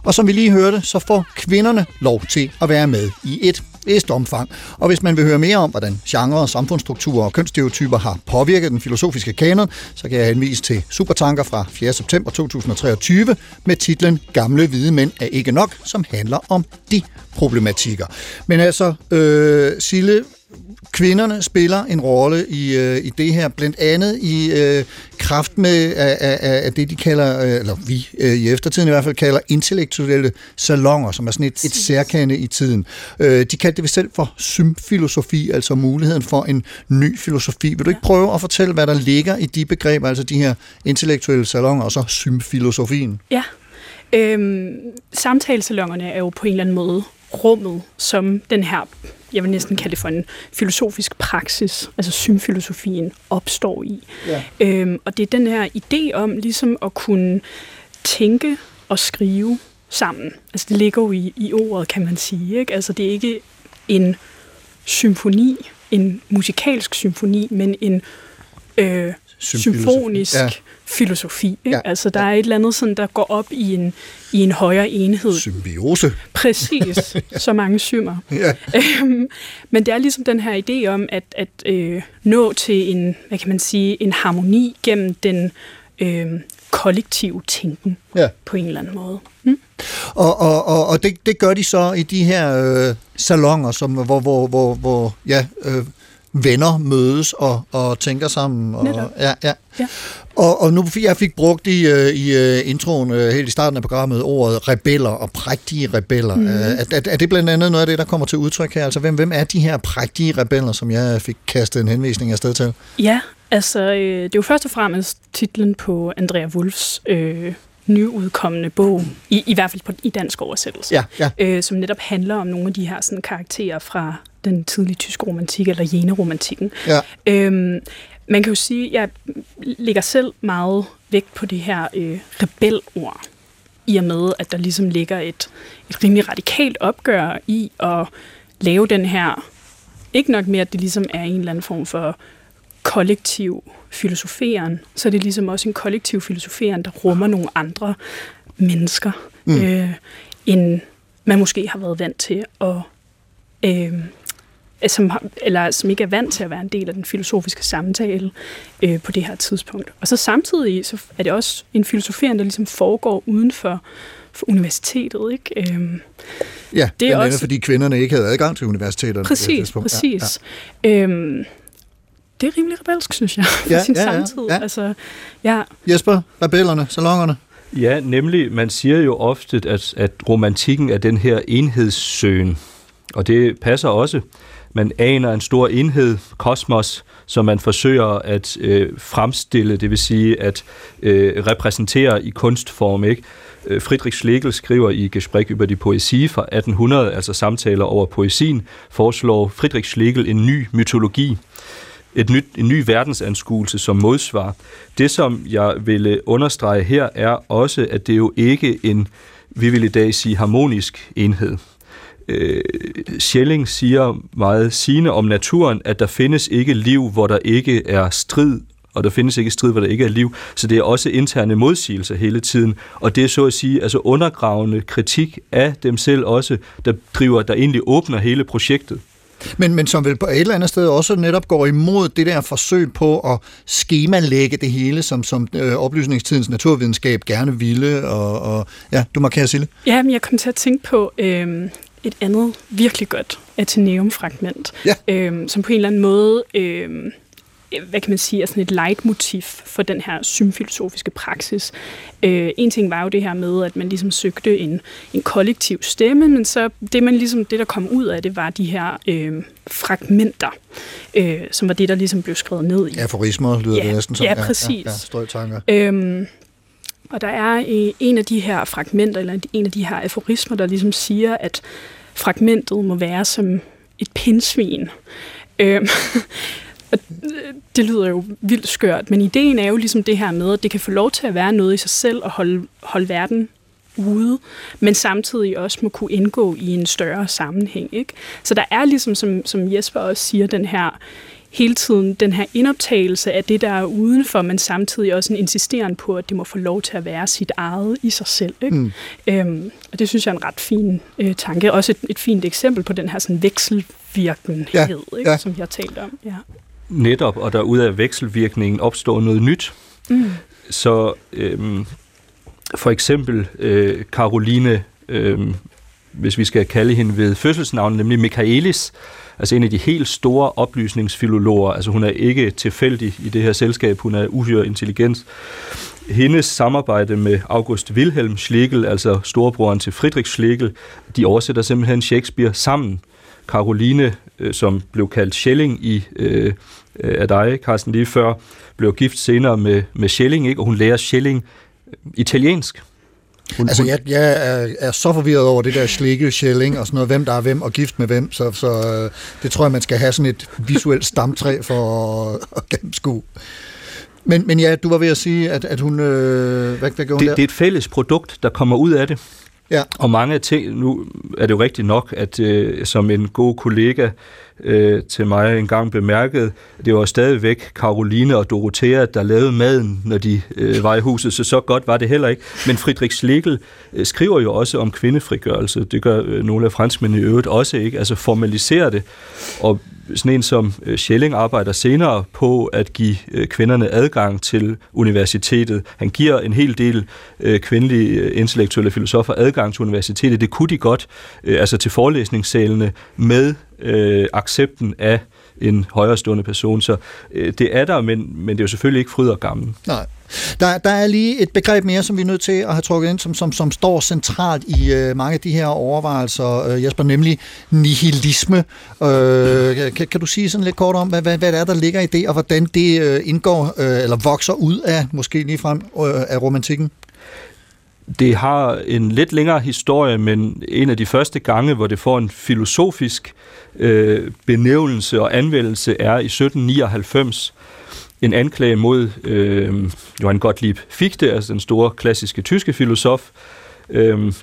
Og som vi lige hørte, så får kvinderne lov til at være med i et vist omfang. Og hvis man vil høre mere om, hvordan genre, samfundsstrukturer og kønsstereotyper har påvirket den filosofiske kanon, så kan jeg henvise til Supertanker fra 4. september 2023 med titlen Gamle hvide mænd er ikke nok, som handler om de problematikker. Men altså, øh, Sille, kvinderne spiller en rolle i, øh, i det her, blandt andet i øh, kraft med af, af, af det, de kalder, øh, eller vi øh, i eftertiden i hvert fald kalder intellektuelle salonger, som er sådan et, et særkende i tiden. Øh, de kaldte det selv for symfilosofi, altså muligheden for en ny filosofi. Vil du ikke prøve at fortælle, hvad der ligger i de begreber, altså de her intellektuelle salonger, og så symfilosofien? Ja. Øhm, samtalesalongerne er jo på en eller anden måde rummet, som den her, jeg vil næsten kalde det for en filosofisk praksis, altså symfilosofien opstår i. Ja. Øhm, og det er den her idé om ligesom at kunne tænke og skrive sammen. Altså det ligger jo i, i ordet, kan man sige. Ikke? Altså det er ikke en symfoni, en musikalsk symfoni, men en øh, symfonisk Ja. ja. filosofi. Ikke? Ja. Ja. Altså der er et eller andet, sådan, der går op i en, i en højere enhed. Symbiose. Præcis, så mange symer. Ja. Øhm, Men det er ligesom den her idé om at, at øh, nå til en, hvad kan man sige, en harmoni gennem den øh, kollektive tænken Ja. på en eller anden måde. Mm? Og, og, og, og det, det gør de så i de her øh, salonger, som, hvor, hvor, hvor, hvor ja, øh, venner mødes og, og tænker sammen. Og, Netop. ja, ja. Ja. Og, og nu jeg fik brugt i, øh, i øh, introen øh, helt i starten af programmet ordet rebeller og prægtige rebeller. Mm. Er, er, er det blandt andet noget af det, der kommer til udtryk her? Altså hvem, hvem er de her prægtige rebeller, som jeg fik kastet en henvisning afsted til? Ja, altså øh, det er jo først og fremmest titlen på Andrea Wolfs øh, nyudkommende bog, i, i hvert fald på, i dansk oversættelse, Ja, ja. øh, som netop handler om nogle af de her sådan, karakterer fra den tidlige tyske romantik, eller jene-romantikken. ja. Øhm, man kan jo sige, at jeg lægger selv meget vægt på det her øh, rebelord, i og med, at der ligesom ligger et, et rimelig radikalt opgør i at lave den her, ikke nok mere, at det ligesom er en eller anden form for kollektiv filosoferen, så er det ligesom også en kollektiv filosoferen, der rummer nogle andre mennesker, mm. øh, end man måske har været vant til at øh, som, har, eller som ikke er vant til at være en del af den filosofiske samtale øh, på det her tidspunkt. Og så samtidig så er det også en filosofering, der ligesom foregår uden for for universitetet. Ikke? Øhm, Ja, Det er også- fordi kvinderne ikke havde adgang til universiteterne. på det præcis, tidspunkt. præcis. Ja, ja. Øhm, det er rimelig rebelsk, synes jeg, for Ja, sin ja, samtid. ja. Altså, ja, Ja. Jesper, rebellerne, salongerne. Ja, nemlig, man siger jo ofte, at, at romantikken er den her enhedssøgen. Og det passer også. Man aner en stor enhed, kosmos, som man forsøger at øh, fremstille, det vil sige at øh, repræsentere i kunstform. Ikke? Øh, Friedrich Schlegel skriver i Gespräch über die Poesie fra 1800, altså samtaler over poesien, foreslår Friedrich Schlegel en ny mytologi et nyt, en ny verdensanskuelse som modsvar. Det, som jeg ville understrege her, er også, at det jo ikke en, vi vil i dag sige, harmonisk enhed. Øh, Schelling siger meget sigende om naturen, at der findes ikke liv, hvor der ikke er strid, og der findes ikke strid, hvor der ikke er liv. Så det er også interne modsigelser hele tiden. Og det er så at sige altså undergravende kritik af dem selv også, der driver, der egentlig åbner hele projektet. Men, men som vel på et eller andet sted også netop går imod det der forsøg på at skemalægge det hele, som, som øh, oplysningstidens naturvidenskab gerne ville. Og, og ja, du markerer, Sille. Ja, men jeg kom til at tænke på øhm, et andet virkelig godt Athenaeum-fragment, Ja. øhm, som på en eller anden måde, øhm, hvad kan man sige, er sådan et leitmotiv for den her symfilosofiske praksis. Øh, en ting var jo det her med, at man ligesom søgte en, en kollektiv stemme, men så det, man ligesom, det, der kom ud af det, var de her øhm, fragmenter, øh, som var det, der ligesom blev skrevet ned i. Aforismer lyder Ja, det næsten som. ja, præcis. Ja, ja, strøgtanker. Øhm, og der er øh, en af de her fragmenter, eller en af de her aforismer, der ligesom siger, at fragmentet må være som et pindsvin. Øhm, og øh, det lyder jo vildt skørt, men ideen er jo ligesom det her med, at det kan få lov til at være noget i sig selv og holde, holde verden ude, men samtidig også må kunne indgå i en større sammenhæng. Ikke? Så der er ligesom, som, som Jesper også siger, den her hele tiden den her indoptagelse af det, der er udenfor, men samtidig også en insisteren på, at det må få lov til at være sit eget i sig selv. Ikke? Mm. Øhm, og det synes jeg er en ret fin øh, tanke. Også et, et fint eksempel på den her sådan, vekselvirkenhed, Ja, ikke? ja. som jeg har talt om. Ja. netop, og der ud af vekselvirkningen opstår noget nyt. Mm. Så øhm, for eksempel øh, Caroline, øhm, hvis vi skal kalde hende ved fødselsnavn, nemlig Michaelis, altså en af de helt store oplysningsfilologer, altså hun er ikke tilfældig i det her selskab, hun er uhyre intelligent. Hendes samarbejde med August Wilhelm Schlegel, altså storebroren til Friedrich Schlegel, de oversætter simpelthen Shakespeare sammen. Caroline, øh, som blev kaldt Schelling i, øh, øh, af dig, Carsten, lige før, blev gift senere med, med Schelling, ikke? og hun lærer Schelling øh, italiensk. Hun, Altså, jeg, jeg er, er så forvirret over det der slikke, Schelling og sådan noget, hvem der er hvem og gift med hvem, så, så øh, det tror jeg, man skal have sådan et visuelt stamtræ for at, gennemskue. Men, men ja, du var ved at sige, at, at hun... Øh, hvad, hvad gjorde hun det, der? det er et fælles produkt, der kommer ud af det. Ja. Og mange af ting, nu er det jo rigtigt nok, at øh, som en god kollega øh, til mig engang bemærkede, det var stadigvæk Karoline og Dorothea, der lavede maden, når de øh, var i huset, så så godt var det heller ikke. Men Friedrich Schlegel øh, skriver jo også om kvindefrigørelse, det gør øh, nogle af franskmændene i øvrigt også, ikke? altså formaliserer det, og sådan en som øh, Schelling arbejder senere på at give øh, kvinderne adgang til universitetet. Han giver en hel del øh, kvindelige intellektuelle filosofer adgang til universitetet. Det kunne de godt, altså til forelæsningssalene, med øh, accepten af en højrestående person. Så øh, det er der, men, men det er jo selvfølgelig ikke fryd og gammel. Nej. Der, der er lige et begreb mere, som vi er nødt til at have trukket ind, som, som, som står centralt i øh, mange af de her overvejelser, øh, Jesper, nemlig nihilisme. Øh, kan, kan du sige sådan lidt kort om, hvad, hvad, hvad det er, der ligger i det, og hvordan det øh, indgår, øh, eller vokser ud af, måske lige frem, øh, af romantikken? Det har en lidt længere historie, men en af de første gange, hvor det får en filosofisk øh, benævnelse og anvendelse, er i 1799 en anklage mod øh, Johann Gottlieb Fichte, altså den store klassiske tyske filosof, øh,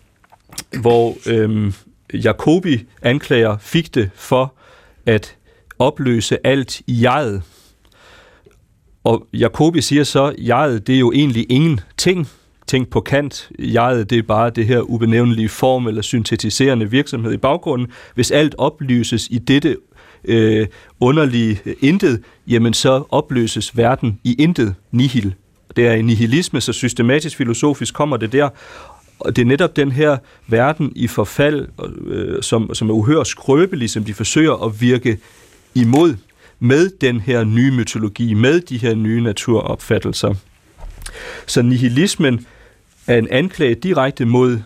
hvor øh, Jacobi anklager Fichte for at opløse alt i jeget. Og Jacobi siger så, jeget det er jo egentlig ingenting. Tænk på kant. Jeget det er bare det her ubenævnelige form eller syntetiserende virksomhed i baggrunden. Hvis alt oplyses i dette øh, underlige øh, intet, jamen så opløses verden i intet nihil. Det er i nihilisme, så systematisk filosofisk kommer det der. Og det er netop den her verden i forfald, øh, som, som er uhør skrøbelig, som de forsøger at virke imod med den her nye mytologi, med de her nye naturopfattelser. Så nihilismen er en anklage direkte mod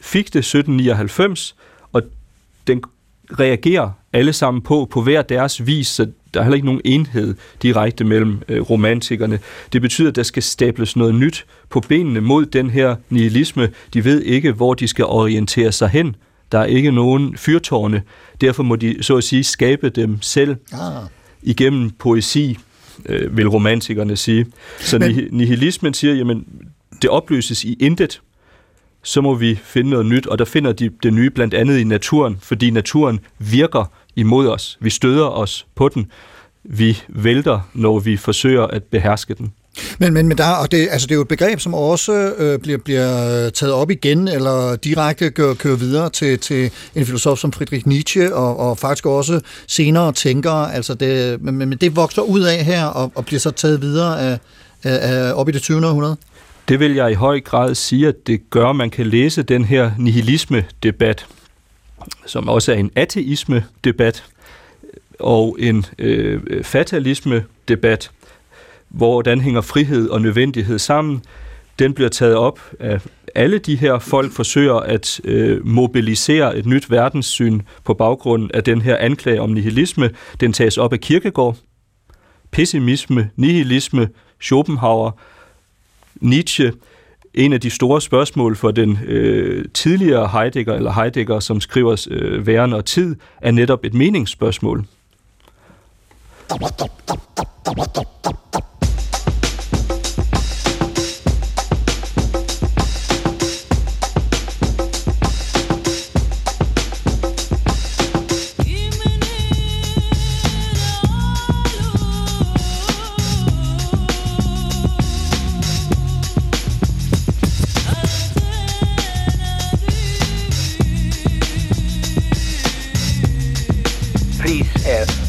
Fichte 1799, og den reagerer alle sammen på, på hver deres vis, så der er heller ikke nogen enhed direkte mellem øh, romantikerne. Det betyder, at der skal stables noget nyt på benene mod den her nihilisme. De ved ikke, hvor de skal orientere sig hen. Der er ikke nogen fyrtårne. Derfor må de, så at sige, skabe dem selv Ah. igennem poesi, øh, vil romantikerne sige. Så Men- Men... nihilismen siger, jamen, det opløses i intet, så må vi finde noget nyt, og der finder de det nye blandt andet i naturen, fordi naturen virker imod os. Vi støder os på den. Vi vælter, når vi forsøger at beherske den. Men, men, men der, og det, altså det er jo et begreb, som også øh, bliver, bliver taget op igen, eller direkte kører, kører videre til, til en filosof som Friedrich Nietzsche, og, og faktisk også senere tænkere. Altså det, men, men det vokser ud af her, og, og bliver så taget videre af, af, af, op i det 20. århundrede. Det vil jeg i høj grad sige, at det gør, at man kan læse den her nihilisme-debat, som også er en ateisme-debat, og en øh, fatalisme-debat, hvordan hænger frihed og nødvendighed sammen. Den bliver taget op af alle de her folk forsøger at øh, mobilisere et nyt verdenssyn på baggrund af den her anklage om nihilisme. Den tages op af Kierkegaard, pessimisme, nihilisme, Schopenhauer, Nietzsche, en af de store spørgsmål for den øh, tidligere Heidegger, eller Heidegger, som skriver øh, Væren og Tid, er netop et meningsspørgsmål.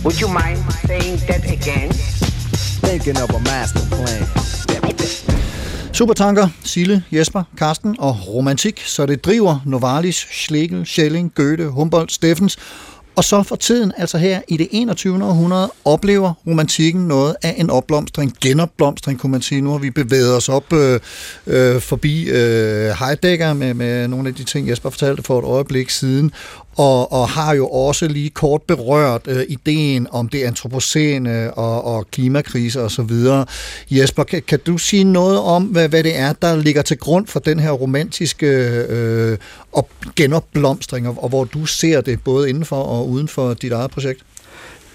Would you mind saying that again? Thinking of a master plan. Supertanker, Sille, Jesper, Karsten og romantik, så det driver Novalis, Schlegel, Schelling, Goethe, Humboldt, Steffens, og så for tiden, altså her i det 21. århundrede, oplever romantikken noget af en opblomstring, genopblomstring, kunne man sige. Nu har vi bevæget os op øh, øh, forbi øh, Heidegger med, med nogle af de ting, Jesper fortalte for et øjeblik siden, og, og har jo også lige kort berørt øh, ideen om det antropocene og, og klimakrise og så videre. Jesper, kan, kan du sige noget om, hvad, hvad det er, der ligger til grund for den her romantiske øh, op, genopblomstring, og, og hvor du ser det både indenfor og uden for dit eget projekt?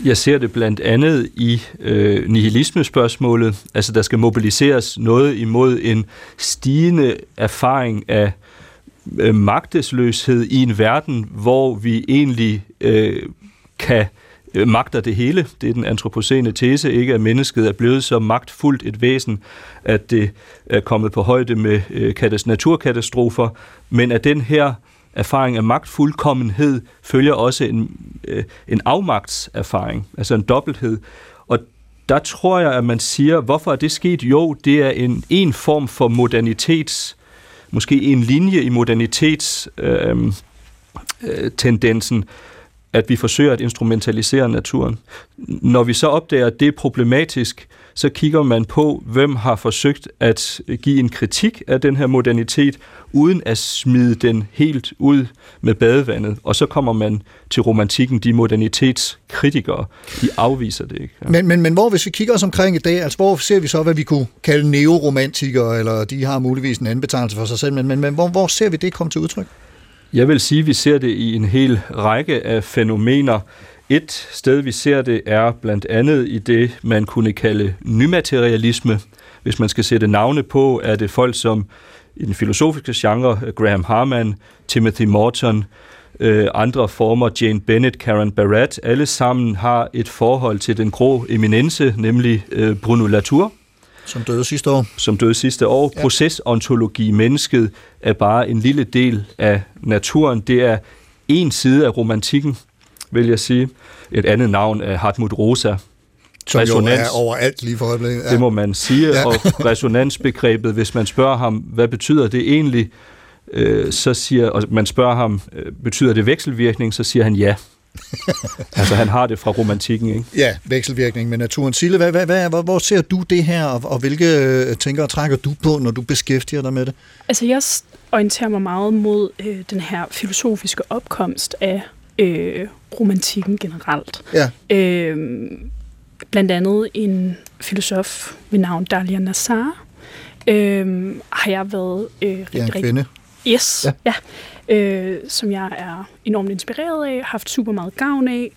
Jeg ser det blandt andet i øh, nihilismespørgsmålet. Altså, der skal mobiliseres noget imod en stigende erfaring af øh, magtesløshed i en verden, hvor vi egentlig øh, kan øh, magter det hele. Det er den antropocene tese, ikke at mennesket er blevet så magtfuldt et væsen, at det er kommet på højde med øh, katas- naturkatastrofer, men at den her erfaring af magtfuldkommenhed følger også en, øh, en afmagtserfaring, altså en dobbelthed. Og der tror jeg, at man siger, hvorfor er det sket? Jo, det er en, en form for modernitets, måske en linje i modernitets øhm, øh, tendensen, at vi forsøger at instrumentalisere naturen. Når vi så opdager, at det er problematisk, så kigger man på, hvem har forsøgt at give en kritik af den her modernitet, uden at smide den helt ud med badevandet. Og så kommer man til romantikken, de modernitetskritikere, de afviser det ikke. Ja. Men, men, men hvor, hvis vi kigger os omkring i dag, altså hvor ser vi så, hvad vi kunne kalde neoromantikere, eller de har muligvis en anden betegnelse for sig selv, men, men, men hvor, hvor ser vi det komme til udtryk? Jeg vil sige, at vi ser det i en hel række af fænomener. Et sted, vi ser det, er blandt andet i det, man kunne kalde nymaterialisme. Hvis man skal sætte navne på, er det folk som i den filosofiske genre, Graham Harman, Timothy Morton, øh, andre former, Jane Bennett, Karen Barrett, alle sammen har et forhold til den grå eminence, nemlig øh, Bruno Latour, Som døde sidste år. som døde sidste år. Ja. Procesontologi, mennesket, er bare en lille del af naturen. Det er en side af romantikken, vil jeg sige. Et andet navn er Hartmut Rosa. Som Resonans. jo er overalt lige for øjeblikket. Ja. Det må man sige. Ja. Og resonansbegrebet, hvis man spørger ham, hvad betyder det egentlig, øh, så siger, og man spørger ham, øh, betyder det vekselvirkning, så siger han ja. altså han har det fra romantikken, ikke? Ja, vekselvirkning med naturen. Sille, hvad, hvad, hvad, hvor, ser du det her, og, og hvilke øh, tænker og trækker du på, når du beskæftiger dig med det? Altså, jeg orienterer mig meget mod øh, den her filosofiske opkomst af øh, romantikken generelt. Ja. Øh, blandt andet en filosof ved navn Dalia Nassar øh, har jeg været øh, rigtig, er en rigtig kvinde. Yes, Ja. ja. ja. Øh, som jeg er enormt inspireret af, haft super meget gavn af.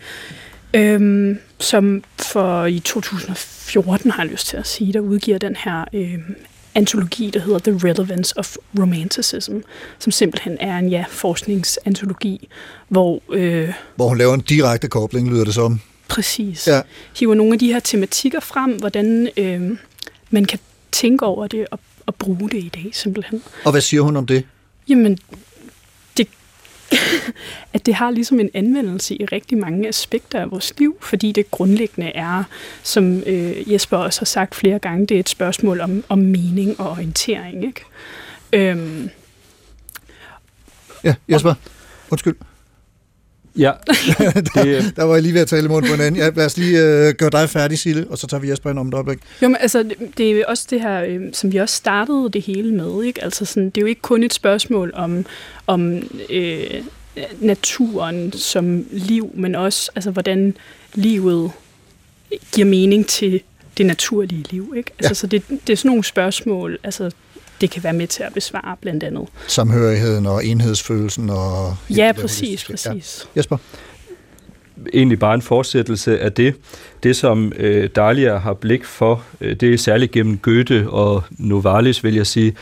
Øhm, som for i 2014 har jeg lyst til at sige, der udgiver den her øh, antologi, der hedder The Relevance of Romanticism, som simpelthen er en ja, forskningsantologi, hvor øh, Hvor hun laver en direkte kobling, lyder det som. præcis Ja. hiver nogle af de her tematikker frem, hvordan øh, man kan tænke over det og, og bruge det i dag simpelthen. Og hvad siger hun om det? Jamen, at det har ligesom en anvendelse i rigtig mange aspekter af vores liv, fordi det grundlæggende er, som øh, Jesper også har sagt flere gange, det er et spørgsmål om, om mening og orientering. Ikke? Øhm, Ja, Jesper. Undskyld. Ja, det, Der var jeg lige ved at tale i munden på hinanden. Ja, lad os lige øh, gøre dig færdig, Sille, og så tager vi Jesper ind om et øjeblik. Jo, men altså, det- er jo også det her, øh, som vi også startede det hele med, ikke? Altså sådan, det er jo ikke kun et spørgsmål om, om øh, naturen som liv, men også, altså, hvordan livet giver mening til det naturlige liv, ikke? Altså, Ja. så det, det er sådan nogle spørgsmål, altså, det kan være med til at besvare, blandt andet. Samhørigheden og enhedsfølelsen og... Ja, præcis, holistiske. præcis. Ja. Jesper? egentlig bare en fortsættelse af det. Det, som øh, Dahlia har blik for, øh, det er særligt gennem Goethe og Novalis, vil jeg sige.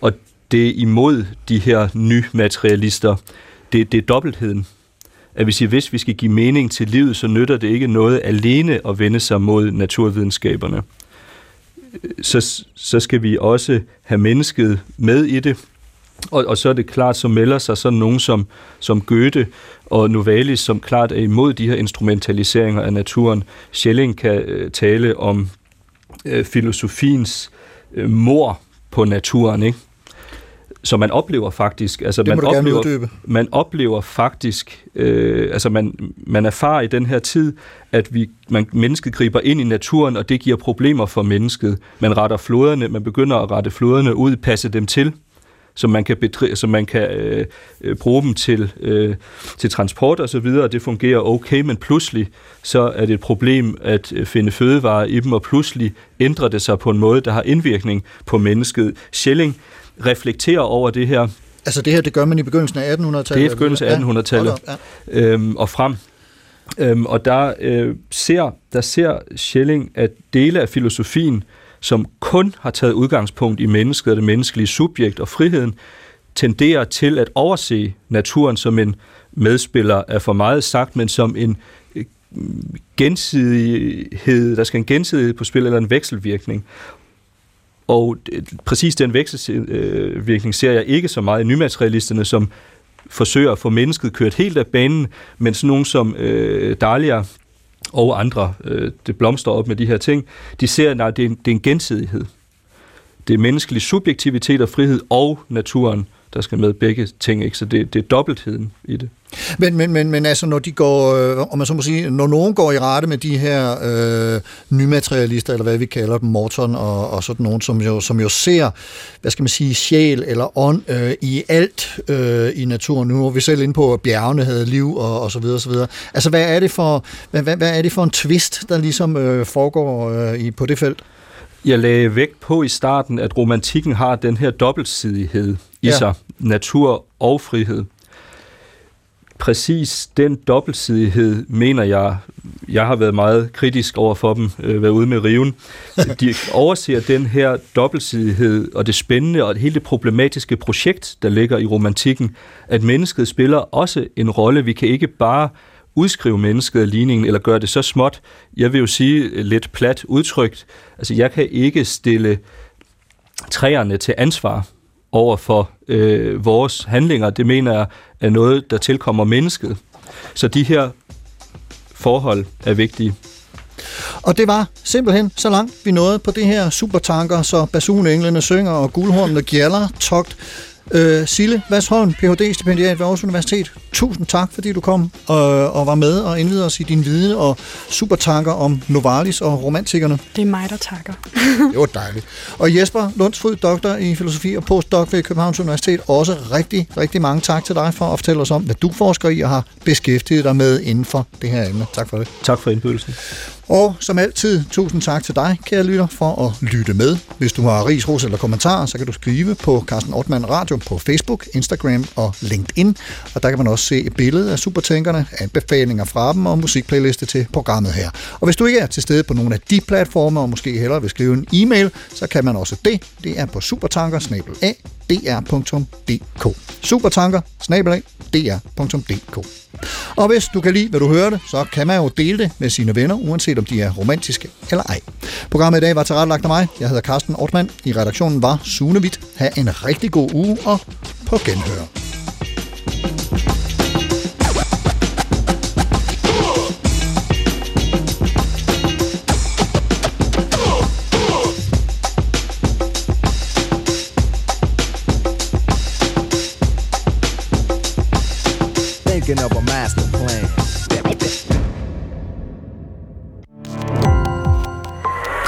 Og det er imod de her nymaterialister. Det, det er dobbeltheden. At vi siger, hvis vi skal give mening til livet, så nytter det ikke noget alene at vende sig mod naturvidenskaberne. Så, så skal vi også have mennesket med i det. Og, og så er det klart, så melder sig sådan nogen som, som Goethe og Novalis, som klart er imod de her instrumentaliseringer af naturen. Schelling kan øh, tale om øh, filosofiens øh, mor på naturen, ikke? Så man oplever faktisk, altså Det må man oplever, uddybe. man oplever faktisk, øh, altså man, man erfarer i den her tid, at vi, man, mennesket griber ind i naturen, og det giver problemer for mennesket. Man retter floderne, man begynder at rette floderne ud, passe dem til, så man kan, bedri- så man kan øh, øh, bruge dem til, øh, til transport og så videre, og det fungerer okay, men pludselig så er det et problem at øh, finde fødevarer i dem, og pludselig ændrer det sig på en måde, der har indvirkning på mennesket. Schelling reflekterer over det her, Altså det her, det gør man i begyndelsen af 1800-tallet? Det er i begyndelsen af Ja, 1800-tallet. hold op, ja. øhm, og frem. Øhm, og der, øh, ser, der ser Schelling, at dele af filosofien, som kun har taget udgangspunkt i mennesket og det menneskelige subjekt og friheden, tenderer til at overse naturen som en medspiller er for meget sagt, men som en øh, gensidighed, der skal en gensidighed på spil, eller en vekselvirkning. Og præcis den vekselvirkning ser jeg ikke så meget i nymaterialisterne, som forsøger at få mennesket kørt helt af banen, men sådan nogen som øh, Dahlia og andre, øh, det blomstrer op med de her ting, de ser, at det, er en, det er en gensidighed. Det er menneskelig subjektivitet og frihed og naturen, der skal med begge ting, ikke? så det, det er dobbeltheden i det. Men, men, men, men altså, når de går, øh, om man så må sige, når nogen går i rette med de her øh, nymaterialister, eller hvad vi kalder dem, Morton og, og sådan nogen, som jo, som jo ser, hvad skal man sige, sjæl eller ånd øh, i alt øh, i naturen. Nu er vi selv inde på, at bjergene havde liv og, og så videre, og så videre. Altså, hvad er det for, hvad, hvad, hvad er det for en twist, der ligesom øh, foregår øh, i, på det felt? Jeg lagde vægt på i starten, at romantikken har den her dobbeltsidighed i ja. sig. Natur og frihed. Præcis den dobbeltsidighed, mener jeg, jeg har været meget kritisk over for dem, øh, været ude med riven. De overser den her dobbeltsidighed og det spændende og hele det problematiske projekt, der ligger i romantikken, at mennesket spiller også en rolle. Vi kan ikke bare udskrive mennesket af ligningen, eller gøre det så småt. Jeg vil jo sige øh, lidt plat udtrykt, altså jeg kan ikke stille træerne til ansvar over for øh, vores handlinger. Det mener jeg er noget, der tilkommer mennesket. Så de her forhold er vigtige. Og det var simpelthen så langt vi nåede på det her supertanker, så basunenglene synger og guldhornene gjalder togt Øh, Sille Vasholm, Ph.D.-stipendiat ved Aarhus Universitet. Tusind tak, fordi du kom og, og var med og indvidede os i din viden og supertanker om Novalis og romantikerne. Det er mig, der takker. Det var dejligt. Og Jesper Lundsfryd, doktor i filosofi og postdoc ved Københavns Universitet. Også rigtig, rigtig mange tak til dig for at fortælle os om, hvad du forsker i og har beskæftiget dig med inden for det her emne. Tak for det. Tak for indbydelsen. Og som altid, tusind tak til dig, kære lytter, for at lytte med. Hvis du har ris, ros eller kommentarer, så kan du skrive på Carsten Ortmann Radio på Facebook, Instagram og LinkedIn. Og der kan man også se et billede af supertænkerne, anbefalinger fra dem og musikplayliste til programmet her. Og hvis du ikke er til stede på nogle af de platforme, og måske hellere vil skrive en e-mail, så kan man også det. Det er på supertanker dr.dk. Supertanker dr.dk. Og hvis du kan lide, hvad du hørte, så kan man jo dele det med sine venner, uanset om de er romantiske eller ej. Programmet i dag var tilrettelagt af mig. Jeg hedder Carsten Ortmann. I redaktionen var Sune Witt. Ha' en rigtig god uge og på genhør. Thinking of a